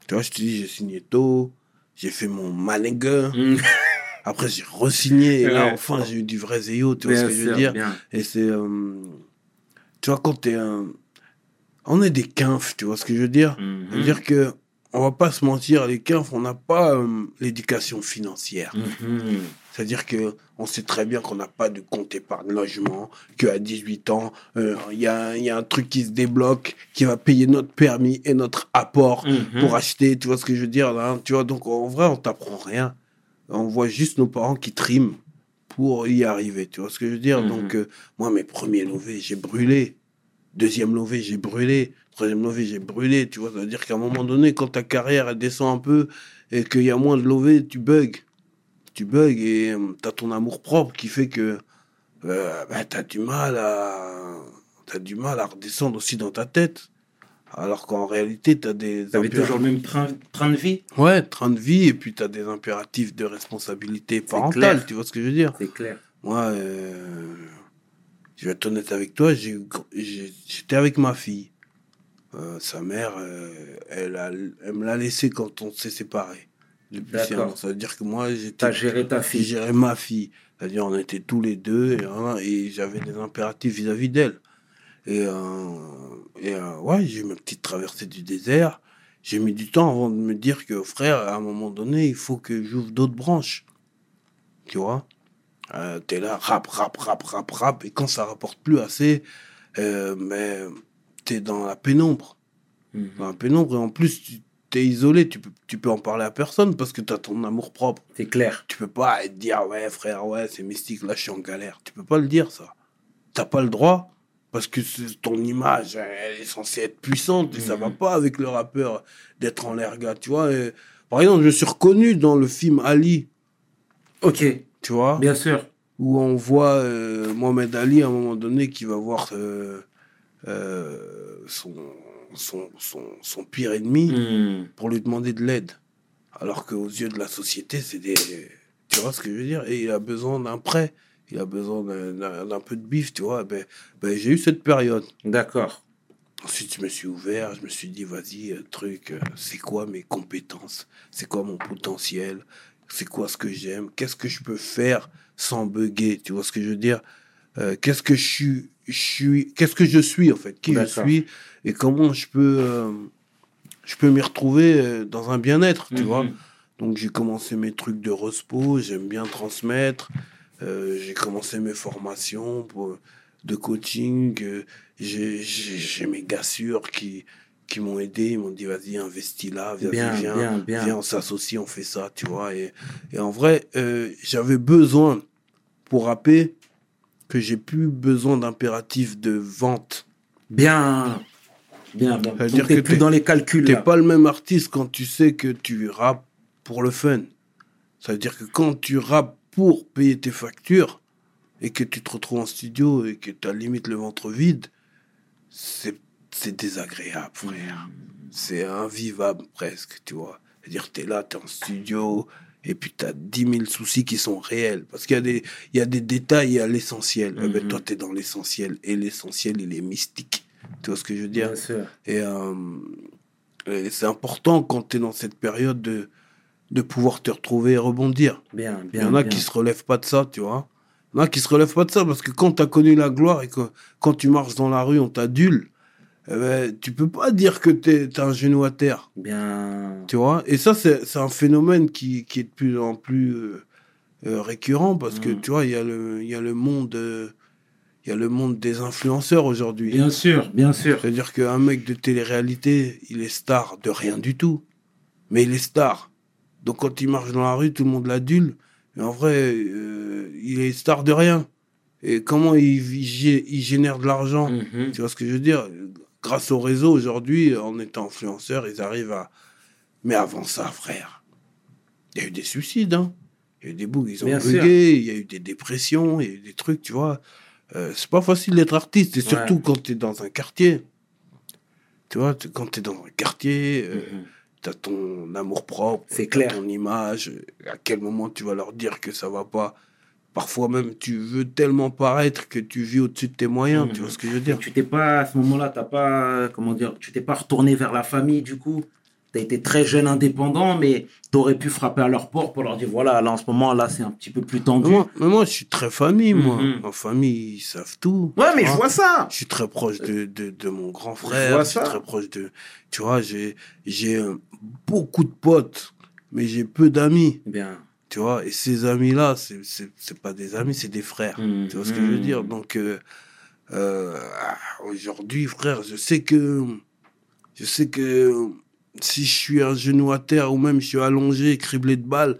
tu vois, je te dis, j'ai signé tôt, j'ai fait mon manager, Mhm. après j'ai re-signé, et là, enfin, j'ai eu du vrai zéo, tu vois Bien ce que je veux dire bien. Et c'est. euh, tu vois, quand tu es un. On est des quinfs, tu vois ce que je veux dire Mhm. C'est-à-dire que on va pas se mentir, les keufs, on n'a pas euh, l'éducation financière. Mhm. C'est-à-dire que on sait très bien qu'on n'a pas de compte épargne logement, qu'à 18 ans, euh, il y, a, y a un truc qui se débloque, qui va payer notre permis et notre apport Mhm. pour acheter, tu vois ce que je veux dire tu vois, donc en vrai, on t'apprend rien. On voit juste nos parents qui triment pour y arriver, tu vois ce que je veux dire. Mhm. Donc, euh, moi, mes premiers lovés, j'ai brûlé. Deuxième lové, j'ai brûlé. Troisième lové, j'ai brûlé, tu vois. Ça veut dire qu'à un moment donné, quand ta carrière, elle descend un peu et qu'il y a moins de lovés, tu bugs. Tu bugs et euh, t'as ton amour propre qui fait que euh, bah, t'as du mal à... T'as du mal à redescendre aussi dans ta tête. Alors qu'en réalité, t'as des... T'avais impéra- toujours le même train, train de vie? Ouais, train de vie, et puis tu as des impératifs de responsabilité parentale, tu vois ce que je veux dire? C'est clair. Moi, euh, je vais être honnête avec toi, j'étais avec ma fille. Euh, sa mère, euh, elle, a, elle me l'a laissé quand on s'est séparés. D'accord. Ça veut dire que moi, j'étais... Géré ta J'ai fille. géré ma fille. C'est-à-dire, on était tous les deux et, hein, et j'avais des impératifs vis-à-vis d'elle. Et, euh, et euh, ouais, j'ai eu ma petite traversée du désert. J'ai mis du temps avant de me dire que, frère, à un moment donné, il faut que j'ouvre d'autres branches. Tu vois? Euh, T'es là, rap, rap, rap, rap, rap. Et quand ça rapporte plus assez, euh, mais t'es dans la pénombre Mhm. dans la pénombre et en plus tu t'es isolé, tu peux, tu peux en parler à personne parce que tu as ton amour propre. C'est clair. Tu peux pas te dire ouais frère, ouais c'est mystique, là je suis en galère. Tu peux pas le dire ça. T'as pas le droit parce que ton image elle est censée être puissante et ça va Mhm. pas avec le rappeur d'être en l'air gars, tu vois. et- par exemple, je suis reconnu dans le film Ali, Ok, tu vois, bien sûr. où on voit euh, Mohamed Ali à un moment donné qui va voir euh, euh, son, son, son, son pire ennemi Mhm. pour lui demander de l'aide. Alors qu'aux yeux de la société, c'est des. Tu vois ce que je veux dire? Et il a besoin d'un prêt. Il a besoin d'un- peu de bif, tu vois. Ben, ben, j'ai eu cette période. D'accord. Ensuite, je me suis ouvert. Je me suis dit, vas-y, euh, truc, euh, c'est quoi mes compétences? C'est quoi mon potentiel? C'est quoi ce que j'aime? Qu'est-ce que je peux faire sans bugger? Tu vois ce que je veux dire? Euh, Qu'est-ce que je suis, je suis Qu'est-ce que je suis, en fait? Qui je suis? Et comment je peux. euh, je peux m'y retrouver euh, dans un bien-être, tu Mhm. vois? Donc j'ai commencé mes trucs de respo, j'aime bien transmettre. Euh, j'ai commencé mes formations pour- de coaching. euh, j'ai mes gars sûrs qui, qui m'ont aidé. Ils m'ont dit vas-y, investis là, vas-y, Bien, viens, bien, bien. viens, on s'associe, on fait ça, tu vois. Et, et en vrai, euh, j'avais besoin, pour rapper, que j'ai plus besoin d'impératif de vente. Bien. Bien, bien. Donc, dire t'es que plus dans les calculs. T'es pas le même artiste quand tu sais que tu rappes pour le fun. Ça veut dire que quand tu rappes pour payer tes factures et que tu te retrouves en studio et que tu as limite le ventre vide, c'est c'est désagréable, frère. C'est invivable presque, tu vois. C'est-à-dire que tu es là, tu es en studio et puis tu as 10 000 soucis qui sont réels. Parce qu'il y, a des- il y a des détails, il y a l'essentiel. Eh ben, Mhm. toi, tu es dans l'essentiel. Et l'essentiel, il est mystique. Tu vois ce que je veux dire? Bien sûr. et, euh, et c'est important quand tu es dans cette période de, de pouvoir te retrouver et rebondir. Bien, Il bien. y en a bien. qui se relèvent pas de ça, tu vois. Il y en a qui se relèvent pas de ça parce que quand tu as connu la gloire et que quand tu marches dans la rue, on t'adule, eh ben, tu peux pas dire que tu as un genou à terre, Bien. tu vois? Et ça, c'est un phénomène qui, qui est de plus en plus euh, euh, récurrent parce que, Mm. tu vois, il y, a le- il y a le monde... euh, il y a le monde des influenceurs aujourd'hui. Bien sûr, bien sûr. C'est-à-dire qu'un mec de télé-réalité, il est star de rien du tout. Mais il est star. Donc quand il marche dans la rue, tout le monde l'adule. Mais en vrai, euh, il est star de rien. Et comment il, il il génère de l'argent Mhm. Tu vois ce que je veux dire? Grâce au réseau, aujourd'hui, en étant influenceur, ils arrivent à... Mais avant ça, frère, il y a eu des suicides, hein. Il y a eu des bougs, ils ont bugué, il y a eu des dépressions, il y a eu des trucs, tu vois. Euh, c'est pas facile d'être artiste, et Ouais. surtout quand tu es dans un quartier. Tu vois, quand tu es dans un quartier, euh, Mhm. tu as ton amour propre, C'est clair. ton image, à quel moment tu vas leur dire que ça va pas. Parfois même, tu veux tellement paraître que tu vis au-dessus de tes moyens, Mhm. tu vois ce que je veux dire? Tu t'es pas, à ce moment-là, t'as pas, comment dire, tu t'es pas retourné vers la famille, du coup? Tu as été très jeune indépendant, mais tu aurais pu frapper à leur porte pour leur dire voilà, là en ce moment, là c'est un petit peu plus tendu. Mais moi, mais moi, je suis très famille, moi. Mhm. Ma famille, ils savent tout. Ouais, mais tu je vois. vois ça. Je suis très proche de, de, de mon grand Je frère. vois Je suis ça. très proche de. Tu vois, j'ai j'ai euh, beaucoup de potes, mais j'ai peu d'amis. Bien. Tu vois, et ces amis-là, c'est c'est pas des amis, c'est des frères. Tu vois ce que je veux dire? Donc, euh, euh, aujourd'hui, frère, je sais que. Je sais que si je suis un genou à terre ou même je suis allongé, criblé de balles,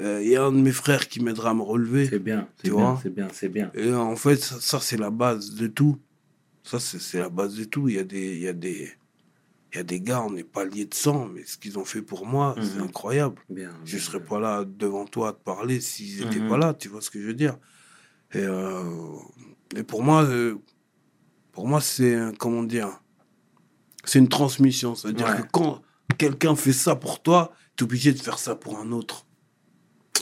euh, il y a un de mes frères qui m'aidera à me relever. C'est bien, c'est Tu bien, vois. c'est bien, c'est bien. Et en fait, ça, ça, c'est la base de tout. Ça, c'est la base de tout. Il y a des, il y a des, il y a des gars, on n'est pas liés de sang, mais ce qu'ils ont fait pour moi, c'est Mhm. incroyable. bien Je bien. serais pas là devant toi à te parler s'ils n'étaient Mhm. pas là, tu vois ce que je veux dire. Et, euh, et pour moi, euh, pour moi, c'est, comment dire, c'est une transmission. C'est-à-dire Ouais. que quand quelqu'un fait ça pour toi, tu es obligé de faire ça pour un autre.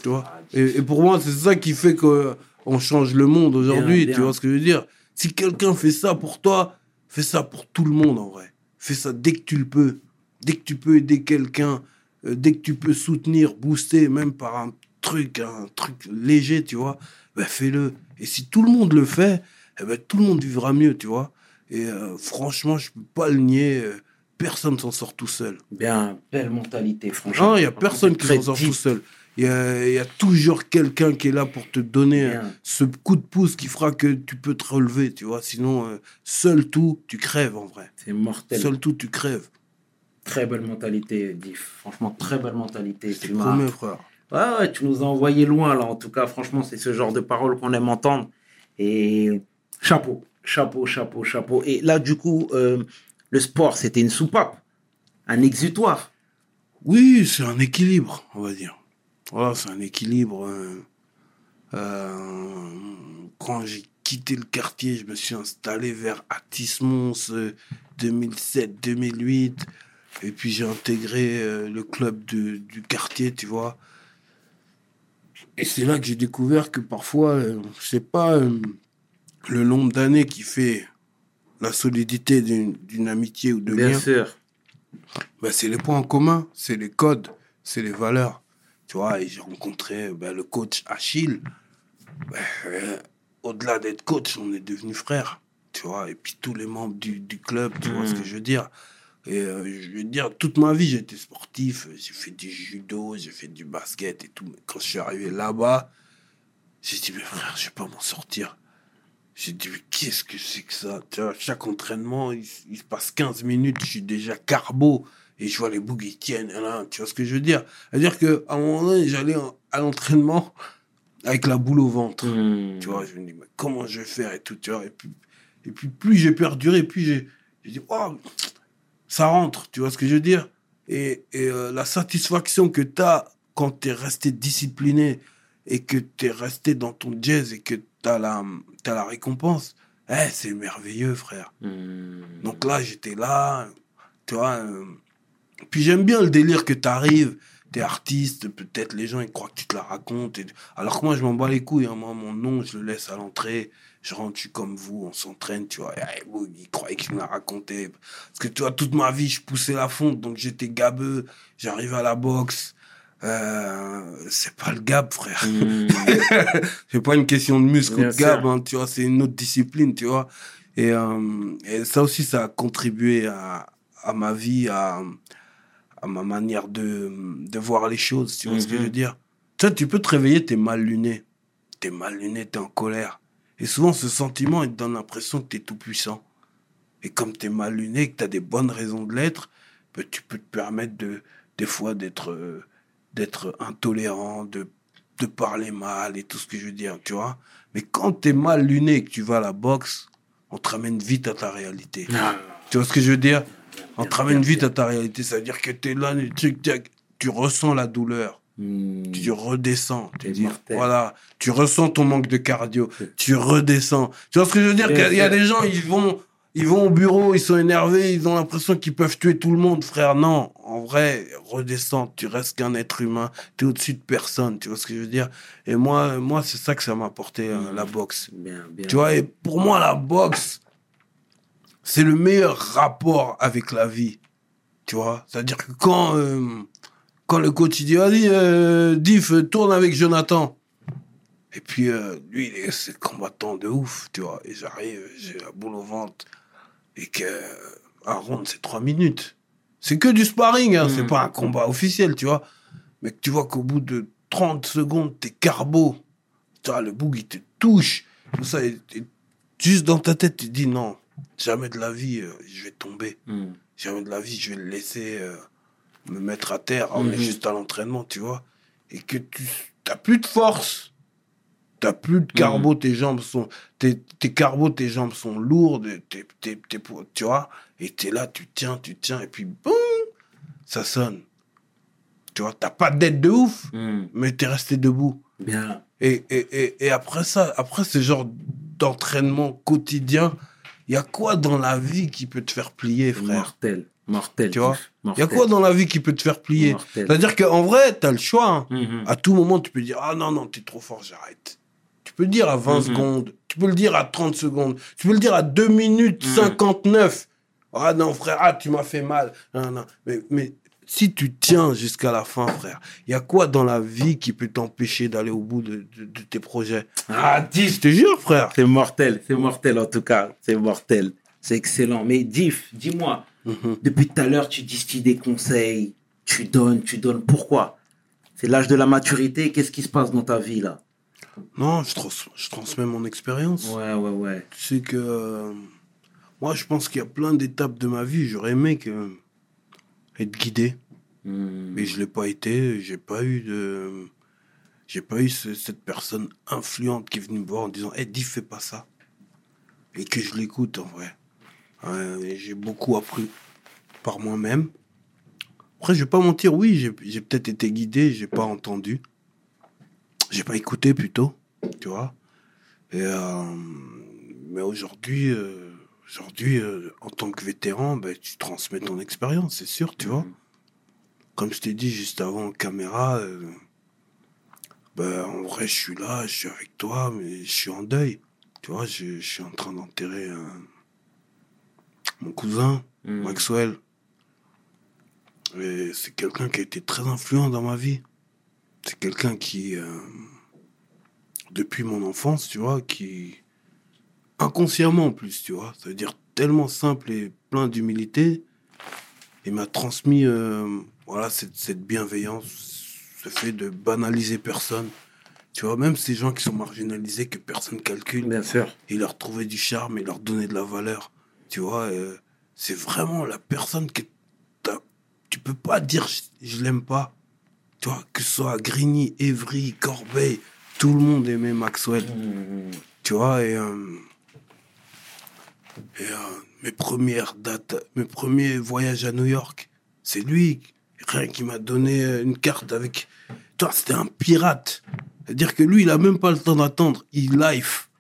Tu vois? Ah, et, et pour moi, c'est ça qui fait que on change le monde aujourd'hui, tu vois ce que je veux dire? Si quelqu'un fait ça pour toi, fais ça pour tout le monde en vrai. Fais ça dès que tu le peux. Dès que tu peux aider quelqu'un, euh, dès que tu peux soutenir, booster, même par un truc, un truc léger, tu vois, ben fais-le. Et si tout le monde le fait, eh ben, tout le monde vivra mieux, tu vois. Et euh, franchement, je peux pas le nier, euh, personne s'en sort tout seul. Bien, belle mentalité, franchement. Non, il y a personne c'est qui s'en sort tout seul. Il y a, il y a toujours quelqu'un qui est là pour te donner euh, Bien. ce coup de pouce qui fera que tu peux te relever, tu vois. Sinon, euh, seul tout, tu crèves en vrai. C'est mortel. Seul tout, tu crèves. Très belle mentalité, Diff. Franchement, très belle mentalité. Promets, frère. Ouais, ouais, tu nous as envoyé loin, là. En tout cas, franchement, c'est ce genre de paroles qu'on aime entendre. Et chapeau, chapeau, chapeau, chapeau. Et là, du coup, euh, le sport, c'était une soupape, un exutoire. Oui, c'est un équilibre, on va dire. Voilà, c'est un équilibre. euh, euh, quand j'ai quitté le quartier, je me suis installé vers Atis-Mons, euh, 2007-2008. Et puis j'ai intégré le club de- du quartier, tu vois. Et c'est là que j'ai découvert que parfois, euh, c'est pas le nombre d'années qui fait la solidité d'une amitié ou de lien. sûr. Ben, c'est les points en commun, c'est les codes, c'est les valeurs. Tu vois, et j'ai rencontré ben, le coach Achille. Ben, euh, Au-delà d'être coach, on est devenus frères. Tu vois, et puis tous les membres du, du club, tu vois ce que je veux dire. Et euh, je veux dire, toute ma vie, été sportif. J'ai fait du judo, j'ai fait du basket et tout. Mais quand je suis arrivé là-bas, j'ai dit, mais frère, je vais pas m'en sortir. J'ai dit, mais qu'est-ce que c'est que ça? Tu vois, Chaque entraînement, il, se passe 15 minutes, je suis déjà carbo et je vois les bougs, ils tiennent. Là, tu vois ce que je veux dire? C'est-à-dire qu'à un moment donné, j'allais à l'entraînement avec la boule au ventre. Hmm. Tu vois, je me dis, mais comment je vais faire et tout, tu vois? Et puis, et puis plus j'ai perduré, plus j'ai j'ai dit, oh, ça rentre, tu vois ce que je veux dire? Et, et euh, la satisfaction que tu as quand tu es resté discipliné et que tu es resté dans ton jazz et que tu as, la t'as la récompense, eh, c'est merveilleux, frère. Hmm. Donc là, j'étais là, tu vois. euh, Puis j'aime bien le délire que tu arrives, t'es artiste, peut-être les gens ils croient que tu te la racontes. et- Alors que moi, je m'en bats les couilles. hein. Moi, mon nom, je le laisse à l'entrée. Je rentre, je suis comme vous, on s'entraîne, tu vois. Eh, ils croyaient que je me la racontais. Parce que tu vois, toute ma vie, je poussais la fonte, donc j'étais gabeux. J'arrive à la boxe. Euh, c'est pas le gab, frère. Hmm. c'est pas une question de muscle ou de gab, hein, tu vois, c'est une autre discipline, tu vois. Et, euh, et ça aussi, ça a contribué à, à ma vie, à, à ma manière de, de voir les choses, tu vois ce que je veux dire. Tu vois, tu peux te réveiller, t'es mal luné. T'es mal luné, t'es en colère. Et souvent, ce sentiment, il te donne l'impression que t'es tout puissant. Et comme t'es mal luné, que t'as des bonnes raisons de l'être, ben, tu peux te permettre de, des fois d'être, euh, d'être intolérant, de, de parler mal et tout ce que je veux dire, tu vois. Mais quand t'es mal luné et que tu vas à la boxe, on te ramène vite à ta réalité. Ah. Tu vois ce que je veux dire? On te ramène vite à ta réalité. Ça veut dire que t'es là, le truc, tac, tu ressens la douleur. Hmm. Tu redescends. Tu dis, voilà, tu ressens ton manque de cardio. Tu redescends. Tu vois ce que je veux dire? Il y a des gens, ils vont, ils vont au bureau, ils sont énervés, ils ont l'impression qu'ils peuvent tuer tout le monde, frère. Non, en vrai, redescends. Tu restes qu'un être humain. Tu es au-dessus de personne. Tu vois ce que je veux dire? Et moi, moi, c'est ça que ça m'a apporté euh, la boxe. Bien, bien. Tu vois, et pour moi, la boxe, c'est le meilleur rapport avec la vie. Tu vois? C'est-à-dire que quand, euh, quand le coach il dit, vas-y, euh, Diff, tourne avec Jonathan. Et puis, lui, il est, c'est combattant de ouf, tu vois? Et j'arrive, j'ai la boule au ventre. Et que un round, c'est trois minutes. C'est que du sparring, hein, c'est Mhm. pas un combat officiel, tu vois. Mais que tu vois qu'au bout de 30 secondes, t'es carbo. Vois, le boug, il te touche. Tout ça, et- et juste dans ta tête, tu te dis non, jamais de la vie, euh, je vais tomber. Hmm. Jamais de la vie, je vais le laisser euh, me mettre à terre. On est Mhm. juste à l'entraînement, tu vois. Et que tu n'as plus de force. T'as plus de carbo, tes jambes sont. Tes, tes carbos, tes jambes sont lourdes, t'es, t'es- t'es pour- tu vois. Et t'es là, tu tiens, tu tiens, et puis boum, ça sonne. Tu vois, t'as pas d'aide de ouf, Hmm. mais t'es resté debout. Bien. Et, et, et, et après ça, après ce genre d'entraînement quotidien, il y a quoi dans la vie qui peut te faire plier, frère? Mortel. Mortel. Tu vois? Il y a quoi dans la vie qui peut te faire plier? Mortel. C'est-à-dire qu'en vrai, tu as le choix. hein. Mhm. À tout moment, tu peux dire Ah non, non, t'es trop fort, j'arrête. Tu peux le dire à 20 Mhm. secondes. Tu peux le dire à 30 secondes. Tu peux le dire à 2 minutes Mhm. 59. Ah non, frère, ah, tu m'as fait mal. Non, non. Mais, mais si tu tiens jusqu'à la fin, frère, il y a quoi dans la vie qui peut t'empêcher d'aller au bout de, de- de tes projets? Ah, Je Diff. te jure, frère. C'est mortel. C'est mortel, en tout cas. C'est mortel. C'est excellent. Mais Diff, dis-moi, Mhm. depuis tout à l'heure, tu distilles des conseils. Tu donnes, tu donnes. Pourquoi? C'est l'âge de la maturité. Qu'est-ce qui se passe dans ta vie, là? Non, je, trans- je transmets mon expérience. Ouais, ouais, ouais. Tu sais que euh, moi, je pense qu'il y a plein d'étapes de ma vie. J'aurais aimé que, être guidé, Hmm. mais je l'ai pas été. J'ai pas eu de, j'ai pas eu ce- cette personne influente qui est venue me voir en disant, "Eh, dis, fais pas ça," et que je l'écoute en vrai. J'ai beaucoup appris par moi-même. Après, je vais pas mentir. Oui, j'ai j'ai peut-être été guidé, j'ai pas entendu, j'ai pas écouté plutôt, tu vois. Et euh, mais aujourd'hui, euh, aujourd'hui, euh, en tant que vétéran, ben, tu transmets ton expérience, c'est sûr, tu vois. Comme je t'ai dit juste avant en caméra, ben, en vrai, je suis là, je suis avec toi, mais je suis en deuil. Tu vois, je, je suis en train d'enterrer mon cousin, Hmm. Maxwell. C'est quelqu'un qui a été très influent dans ma vie. C'est quelqu'un qui, euh, depuis mon enfance, tu vois, qui, inconsciemment en plus, tu vois, ça veut dire tellement simple et plein d'humilité, il m'a transmis, euh, voilà, cette, cette bienveillance, ce fait de banaliser personne. Tu vois, même ces gens qui sont marginalisés, que personne calcule, Bien sûr. il leur trouvait du charme et leur donnait de la valeur. Tu vois, euh, c'est vraiment la personne que tu peux pas dire je, je l'aime pas. Tu vois, que ce soit Grigny, Evry, Corbeil, tout le monde aimait Maxwell. Hmm. Tu vois, et, euh, et euh, mes premières dates, mes premiers voyages à New York, c'est lui, rien qui m'a donné une carte avec. Toi, c'était un pirate. C'est-à-dire que lui, il a même pas le temps d'attendre. Il life.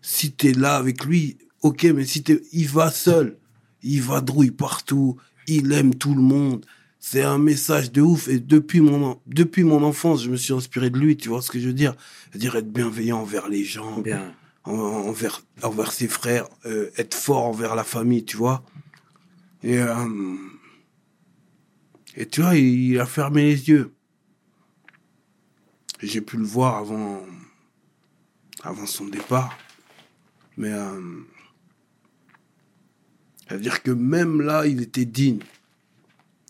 Si t'es là avec lui, ok, mais si t'es, il va seul. Il va drouille partout. Il aime tout le monde. C'est un message de ouf. Et depuis mon, en- depuis mon enfance, je me suis inspiré de lui. Tu vois ce que je veux dire? C'est-à-dire être bienveillant envers les gens Bien. en- envers, envers ses frères, euh, être fort envers la famille, tu vois? Et, euh, et tu vois, il, il a fermé les yeux. J'ai pu le voir avant, avant son départ. Mais euh, c'est-à-dire que même là, il était digne.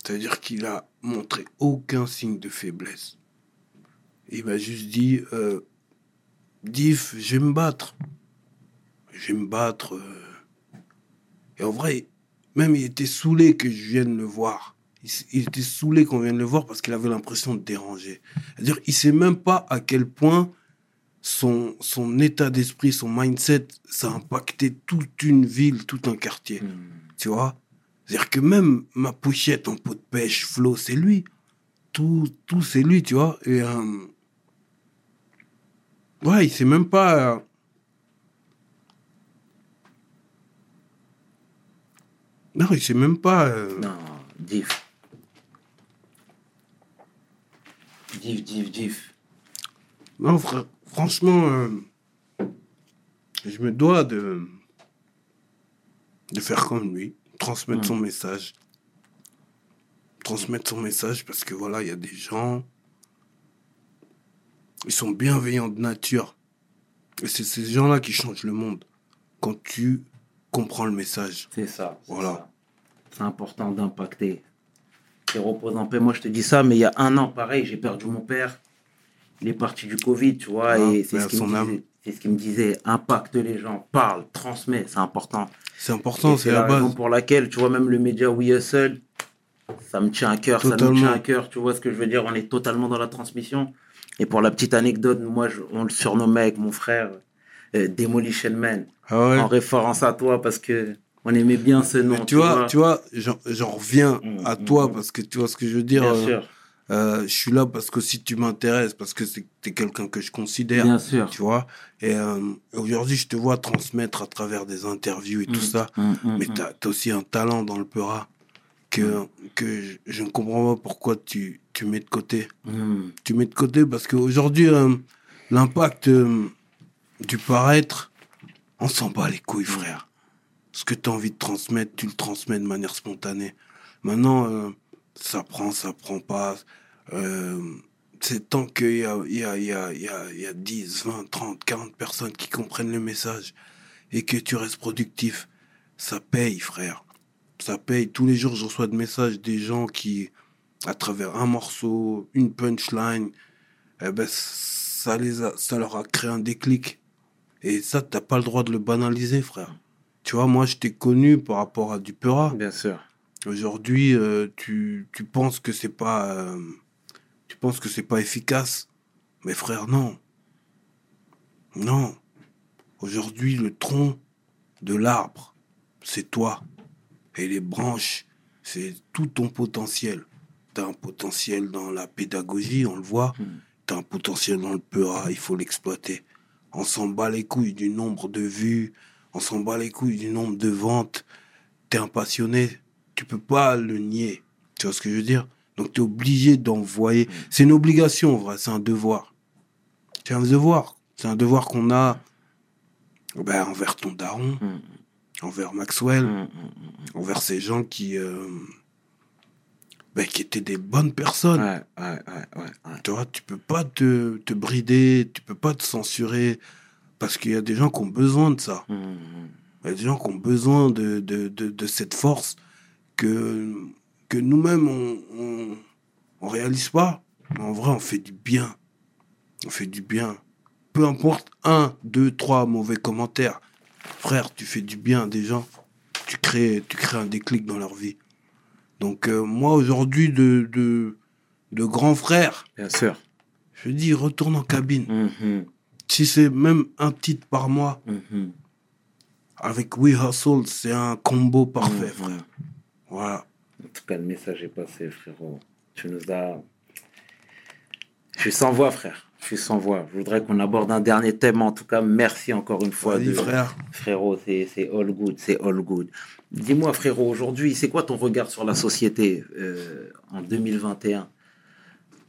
C'est-à-dire qu'il a montré aucun signe de faiblesse. Il m'a juste dit, euh, Diff, je vais me battre. Je vais me battre. euh. Et en vrai, même il était saoulé que je vienne le voir. Il, était saoulé qu'on vienne le voir parce qu'il avait l'impression de déranger. C'est-à-dire, il sait même pas à quel point son, son état d'esprit, son mindset, ça a impacté toute une ville, tout un quartier. Hmm. Tu vois? C'est-à-dire que même ma pochette en pot de pêche, Flo, c'est lui. Tout, tout c'est lui, tu vois. Et euh, ouais, il sait même pas. euh, Non, il sait même pas. euh, Non, diff. Diff, diff, diff. Non, fr- franchement, je me dois de, de faire comme lui, transmettre son message. transmettre son message parce que voilà, il y a des gens, ils sont bienveillants de nature. Et c'est ces gens-là qui changent le monde. Quand tu comprends le message. C'est ça. Voilà. C'est important d'impacter. Et repose en paix. Moi, je te dis ça, mais il y a un an, pareil, j'ai perdu mon père. Il est parti du Covid, tu vois, Ah, et c'est ce qu'il me disait. Ce me disait. Impacte les gens, parle, transmet, c'est important. C'est important, c'est la raison base. pour laquelle, tu vois, même le média We Hustle, ça me tient à cœur, ça Totalement. tient à cœur, tu vois ce que je veux dire, on est totalement dans la transmission. Et pour la petite anecdote, moi, je- on le surnommait avec mon frère euh, Demolition Man, Ah ouais. en référence à toi, parce que on aimait bien ce nom. Mais tu vois, tu vois, j'en reviens Mm, à toi mm. parce que tu vois ce que je veux dire. bien euh, sûr, euh, je suis là parce que si tu m'intéresses, parce que c'est t'es quelqu'un que je considère, bien sûr. tu vois. Et euh, aujourd'hui, je te vois transmettre à travers des interviews et tout Mm, ça. mm, mm, Mais t'as as aussi un talent dans le peura que, que je, je ne comprends pas pourquoi tu, tu mets de côté. Tu mets de côté parce qu'aujourd'hui, euh, l'impact du paraître, on s'en bat les couilles, frère. Ce que tu as envie de transmettre, tu le transmets de manière spontanée. Maintenant, ça prend, ça prend pas. Euh, c'est tant qu'il y a, y, a, y, a, y, a, il y a 10, 20, 30, 40 personnes qui comprennent le message et que tu restes productif, ça paye, frère. Ça paye. Tous les jours, je reçois des messages des gens qui, à travers un morceau, une punchline, eh ben, ça, les a, ça leur a créé un déclic. Et ça, t'as pas le droit de le banaliser, frère. Tu vois, moi, je t'ai connu par rapport à du Peura. Bien sûr. Aujourd'hui, euh, tu, tu penses que c'est pas, euh, tu penses que c'est pas efficace? Mais frère, non. Non. Aujourd'hui, le tronc de l'arbre, c'est toi. Et les branches, c'est tout ton potentiel. T'as un potentiel dans la pédagogie, on le voit. Mm. T'as un potentiel dans le peura, il faut l'exploiter. On s'en bat les couilles du nombre de vues, on s'en bat les couilles du nombre de ventes. T'es un passionné, tu peux pas le nier. Tu vois ce que je veux dire? Donc t'es obligé d'envoyer. C'est une obligation, en vrai, c'est un devoir. C'est un devoir. C'est un devoir qu'on a ben, envers ton daron, Mm. envers Maxwell, Mm, mm, envers ces gens qui, euh, ben, qui étaient des bonnes personnes. Ouais, ouais, ouais. Tu vois, tu peux pas te, te brider, tu peux pas te censurer, parce qu'il y a des gens qui ont besoin de ça. Mm. Il y a des gens qui ont besoin de, de, de, de cette force que, que nous-mêmes, on, on, on réalise pas. Mais en vrai, on fait du bien. On fait du bien. Peu importe un, deux, trois mauvais commentaires. Frère, tu fais du bien à des gens. Tu crées, tu crées un déclic dans leur vie. Donc, euh, moi, aujourd'hui, de, de, de grand frère, Bien sûr. je dis, retourne en cabine. Mhm, Si c'est même un titre par mois, mhm. avec We Hustle, c'est un combo parfait, Mhm. frère. Voilà. En tout cas, le message est passé, frérot. Tu nous as. Je suis sans voix, frère. Je suis sans voix. Je voudrais qu'on aborde un dernier thème. En tout cas, merci encore une fois. Vas-y, de- frère. Frérot, c'est c'est all good, c'est all good. Dis-moi, frérot, aujourd'hui, c'est quoi ton regard sur la société euh, en 2021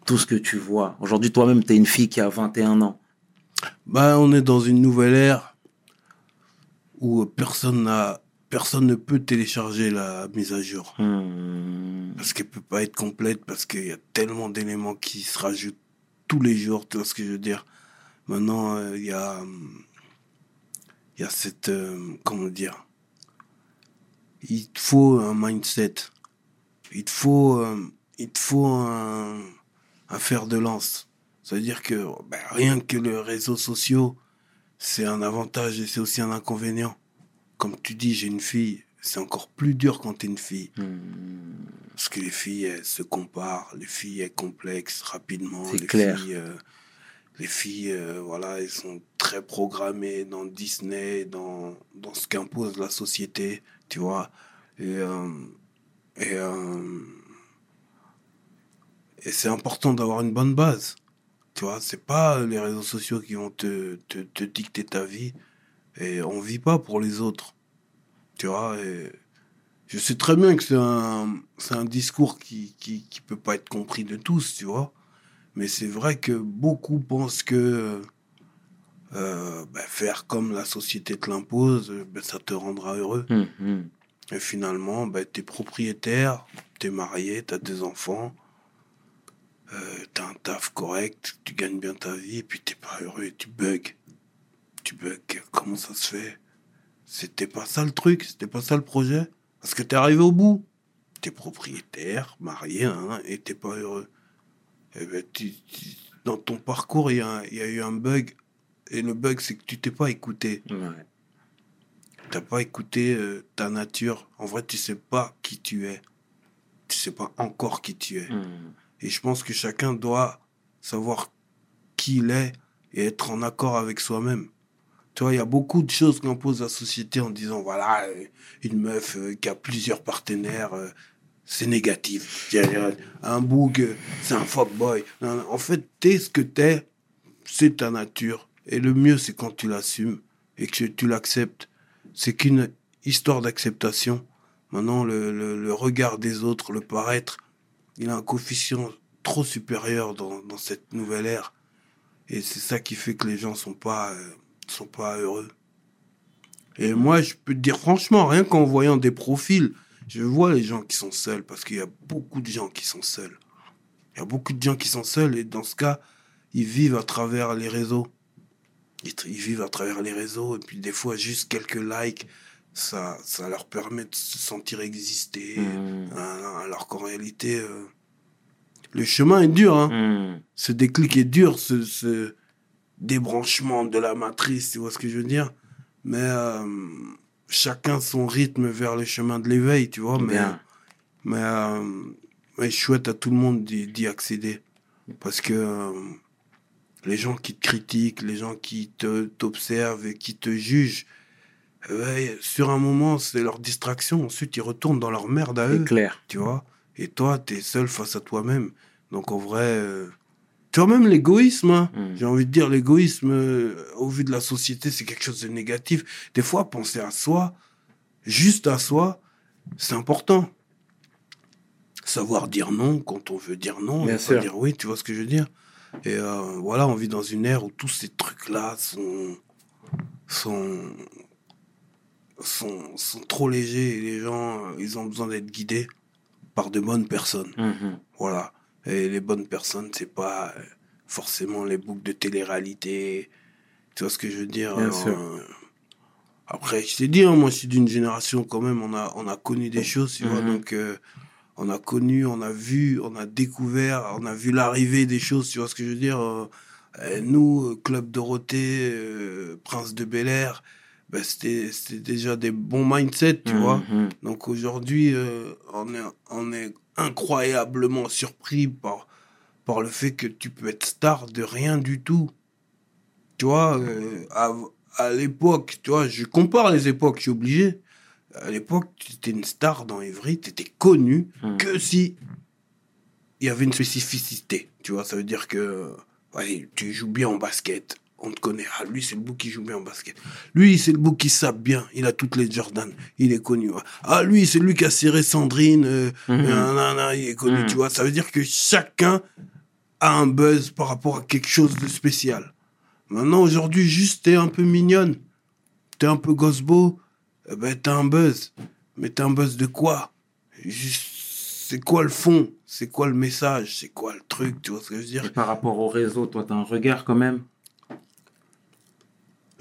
Tout ce que tu vois. Aujourd'hui, toi-même, tu es une fille qui a 21 ans. Bah, on est dans une nouvelle ère où personne n'a, personne ne peut télécharger la mise à jour. Hmm. Parce qu'elle peut pas être complète, parce qu'il y a tellement d'éléments qui se rajoutent tous les jours, tu vois ce que je veux dire. Maintenant, euh, il y a, il y a cette, euh, comment dire, il te faut un mindset. Il te faut, euh, il te faut un, un fer de lance. C'est-à-dire que ben, rien que les réseaux sociaux, c'est un avantage et c'est aussi un inconvénient. Comme tu dis, j'ai une fille, c'est encore plus dur quand t'es une fille. Hmm. Parce que les filles, elles se comparent, les filles, elles complexent rapidement. C'est les clair. Filles, euh, les filles, euh, voilà, elles sont très programmées dans Disney, dans, dans ce qu'impose la société, tu vois. Et, euh, et, et c'est important d'avoir une bonne base. Tu vois, c'est pas les réseaux sociaux qui vont te, te, te dicter ta vie. Et on vit pas pour les autres. Tu vois, et je sais très bien que c'est un, c'est un discours qui, qui, qui peut pas être compris de tous, tu vois. Mais c'est vrai que beaucoup pensent que euh, ben, faire comme la société te l'impose, ben, ça te rendra heureux. Hmm, hmm. Et finalement, ben, tu es propriétaire, t'es marié, t'as deux enfants, euh, t'as un taf correct, tu gagnes bien ta vie, et puis t'es pas heureux, tu bugs. Tu bugs, comment ça se fait? C'était pas ça le truc, c'était pas ça le projet? Parce que t'es arrivé au bout. T'es propriétaire, marié, hein, et t'es pas heureux. Eh ben, tu- tu- dans ton parcours, il y, y a eu un bug. Et le bug, c'est que tu t'es pas écouté. Ouais. T'as pas écouté euh, ta nature. En vrai, tu sais pas qui tu es. Tu sais pas encore qui tu es. Hmm. Et je pense que chacun doit savoir qui il est et être en accord avec soi-même. Tu vois, il y a beaucoup de choses qu'impose la société en disant, voilà, euh, une meuf euh, qui a plusieurs partenaires, euh, c'est négatif. Un boug, c'est un fuckboy. Non, non, En fait, t'es ce que t'es, c'est ta nature. Et le mieux, c'est quand tu l'assumes et que tu l'acceptes. C'est qu'une histoire d'acceptation. Maintenant, le, regard des autres, le paraître, il a un coefficient trop supérieur dans, cette nouvelle ère. Et c'est ça qui fait que les gens sont pas, sont pas heureux. Et moi, je peux te dire franchement, rien qu'en voyant des profils, je vois les gens qui sont seuls, parce qu'il y a beaucoup de gens qui sont seuls. Il y a beaucoup de gens qui sont seuls, et dans ce cas, ils vivent à travers les réseaux. Ils, vivent à travers les réseaux, et puis des fois, juste quelques likes, ça, ça leur permet de se sentir exister. Hmm. Euh, Alors qu'en réalité, euh, le chemin est dur. Hein. Hmm. Ce déclic est dur, ce, ce débranchement de la matrice, tu vois ce que je veux dire Mais euh, chacun son rythme vers le chemin de l'éveil, tu vois. Mais, Bien. mais, euh, mais je souhaite à tout le monde d'y accéder. Parce que euh, les gens qui te critiquent, les gens qui te t'observent et qui te jugent, euh, ouais, sur un moment, c'est leur distraction. Ensuite, ils retournent dans leur merde à eux clair. tu vois. Et toi, tu es seul face à toi-même. Donc en vrai, euh, tu vois, même l'égoïsme, hein, Mm. j'ai envie de dire, l'égoïsme, euh, au vu de la société, c'est quelque chose de négatif. Des fois, penser à soi, juste à soi, c'est important. Savoir dire non quand on veut dire non, Bien et pas dire oui, tu vois ce que je veux dire? Et euh, voilà, on vit dans une ère où tous ces trucs-là sont, sont, sont, sont trop légers et les gens, ils ont besoin d'être guidés par de bonnes personnes. Mhm. Voilà. Et les bonnes personnes, c'est pas euh, forcément les boucles de télé-réalité. Tu vois ce que je veux dire Bien euh, sûr. Après, je t'ai dit, hein, moi, je suis d'une génération quand même, on a, on a connu des choses, tu vois. Mhm. Donc, euh, on a connu, on a vu, on a découvert, on a vu l'arrivée des choses, tu vois ce que je veux dire euh, Nous, Club Dorothée, Prince de Bel Air, ben, c'était déjà des bons mindsets, tu vois. Mhm. Donc aujourd'hui, on, est, on est incroyablement surpris par, par le fait que tu peux être star de rien du tout. Tu vois, euh, à, à l'époque, tu vois, je compare les époques, je suis obligé. À l'époque, tu étais une star dans Evry, tu étais connu Mhm. que si il y avait une spécificité. Tu vois, ça veut dire que tu joues bien en basket. On te connaît. Ah, lui, c'est le bouc qui joue bien en basket. Lui, c'est le bouc qui sape bien. Il a toutes les Jordan. Il est connu. Ah, lui, c'est lui qui a serré Sandrine. euh, Mhm. nanana, il est connu. Mhm. Tu vois, ça veut dire que chacun a un buzz par rapport à quelque chose de spécial. Maintenant, aujourd'hui, juste t'es un peu mignonne. T'es un peu gosbo. Eh ben, t'as un buzz. Mais t'as un buzz de quoi? Juste, C'est quoi le fond? C'est quoi le message? C'est quoi le truc? Tu vois ce que je veux Et dire par rapport au réseau, toi, t'as un regard quand même?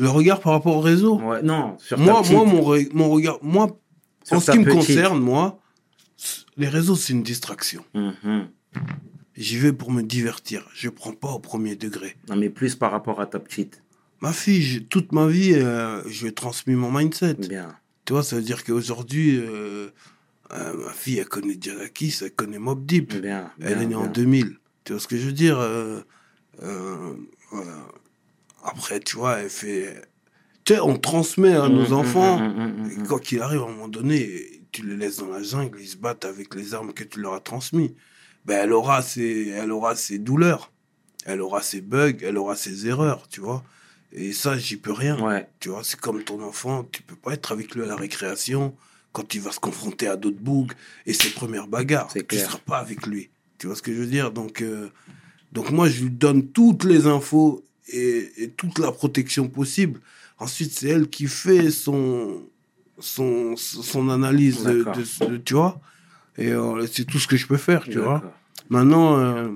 Le regard par rapport au réseau Ouais, non, sur moi, moi, mon, re- mon regard, moi, Sur en ce qui me concerne, moi, les réseaux, c'est une distraction. Mhm. J'y vais pour me divertir. Je prends pas au premier degré. Non, mais plus par rapport à ta petite. Ma fille, j'ai- toute ma vie, euh, je lui ai transmis mon mindset. Bien. Tu vois, ça veut dire qu'aujourd'hui, euh, euh, ma fille, elle connaît Dialakis, elle connaît Mob Deep. Bien. Elle est née en bien. 2000. Tu vois ce que je veux dire voilà. Après, tu vois, elle fait... Tu sais, on transmet à nos Mhm, enfants. mhm, mhm, Et mhm. Quoi qu'il arrive, à un moment donné, tu les laisses dans la jungle, ils se battent avec les armes que tu leur as transmises. Ben, elle aura ses, elle aura ses douleurs. Elle aura ses bugs, elle aura ses erreurs, tu vois. Et ça, j'y peux rien. Ouais. Tu vois, c'est comme ton enfant, tu peux pas être avec lui à la récréation quand il va se confronter à d'autres bougs et ses premières bagarres. C'est Tu clair. seras pas avec lui. Tu vois ce que je veux dire? Donc, euh, donc moi, je lui donne toutes les infos et, et toute la protection possible. Ensuite, c'est elle qui fait son, son, son analyse de, D'accord. de- de- tu vois. Et euh, c'est tout ce que je peux faire, tu vois. Maintenant, euh,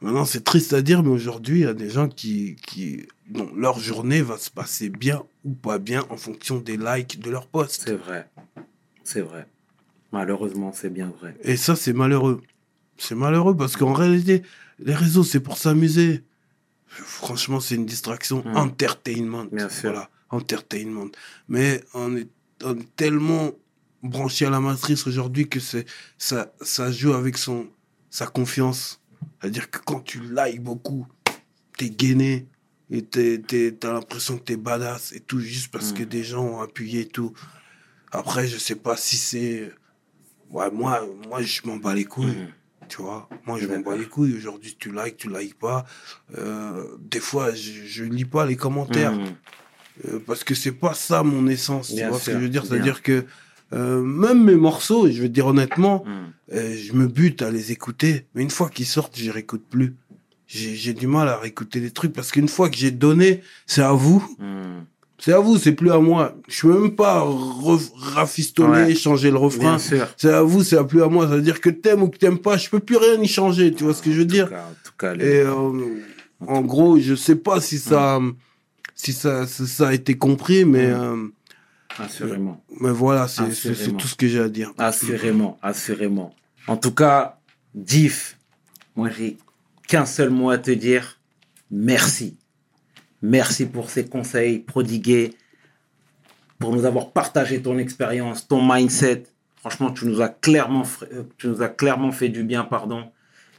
maintenant c'est triste à dire, mais aujourd'hui, il y a des gens qui, qui, dont leur journée va se passer bien ou pas bien en fonction des likes de leur post. C'est vrai. C'est vrai. Malheureusement, c'est bien vrai. Et ça, c'est malheureux. C'est malheureux parce qu'en réalité, les réseaux, c'est pour s'amuser. Franchement, c'est une distraction. Mm. Entertainment. Bien sûr. Voilà, entertainment. Mais on est, on est tellement branché à la matrice aujourd'hui que c'est, ça, ça joue avec son, sa confiance. C'est-à-dire que quand tu likes beaucoup, t'es gainé et t'as l'impression que t'es badass et tout juste parce Mm. que des gens ont appuyé et tout. Après, je sais pas si c'est. Ouais, moi, moi je m'en bats les couilles. Mhm. Tu vois, moi je m'en bats les couilles. Aujourd'hui, tu likes, tu likes pas. Euh, des fois, je, je lis pas les commentaires Mhm. euh, parce que c'est pas ça mon essence. Bien tu vois ce que je veux dire? C'est-à-dire que euh, même mes morceaux, je te dire honnêtement, euh, je me bute à les écouter. Mais une fois qu'ils sortent, je réécoute plus. J'ai du mal à réécouter les trucs parce qu'une fois que j'ai donné, c'est à vous. Mhm. C'est à vous, c'est plus à moi. Je peux même pas rafistoler, Ouais. changer le refrain. C'est à vous, c'est plus à moi. Ça veut dire que t'aimes ou que t'aimes pas, je peux plus rien y changer. Tu vois ce que je veux En dire cas, en tout cas, les- Et euh, en gros, je sais pas si ça, si ça, si ça a été compris, mais, euh, assurément. mais voilà, c'est tout ce que j'ai à dire. Assurément, assurément. En tout cas, Diff, moi j'ai qu'un seul mot à te dire. Merci. Merci pour ces conseils prodigués, pour nous avoir partagé ton expérience, ton mindset. Franchement, tu nous as clairement, euh, tu nous as clairement fait du bien, pardon.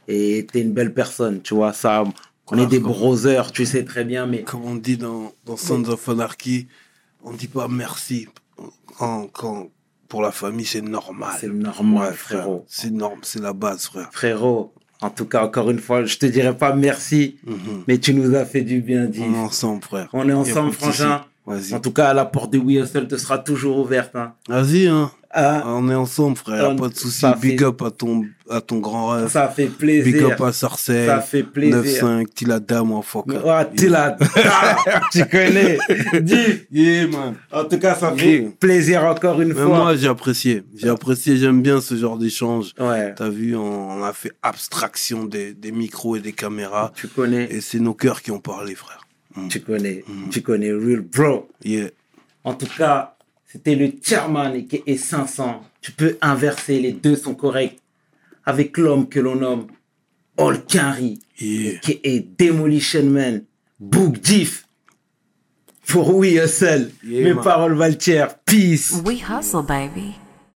Et t'es une belle personne, tu vois. Ça, on est des brothers, tu sais très bien, mais Comme on dit dans, dans Sons of Anarchy, on dit pas merci. Quand, quand, pour la famille, c'est normal. c'est normal, Ouais, frère. frérot. C'est norme, c'est la base, frère. Frérot, en tout cas, encore une fois, je te dirais pas merci, Mhm. mais tu nous as fait du bien, Diff. On est ensemble, frère. On est ensemble, souci. frangin. En tout cas, la porte de We Hustle te sera toujours ouverte. Hein. Vas-y, hein. Ah, On est ensemble, frère. On- pas de souci. Big fait- up à ton, à ton grand rêve. ça fait Big plaisir. up à Sarcelles. Ça fait plaisir. 9-5, Tila Dame en fuck. Ah, t'es là. Ah, tu connais. Dis. Yeah, man. En tout cas, ça fait Yeah. plaisir encore une Mais fois. moi, j'ai apprécié. J'ai apprécié, j'aime bien ce genre d'échange. Ouais, T'as vu, on, on a fait abstraction des, des micros et des caméras. tu connais. Et c'est nos cœurs qui ont parlé, frère. Mm. Tu connais. Mhm. Tu connais. Real bro. Yeah. En tout cas, c'était le chairman et est 500. Tu peux inverser, les deux sont corrects. Avec l'homme que l'on nomme All Carry, Yeah. qui est Demolition Man, Book Diff. Pour We Hustle. Yeah, Mes man. paroles valent cher. Peace. We hustle, baby.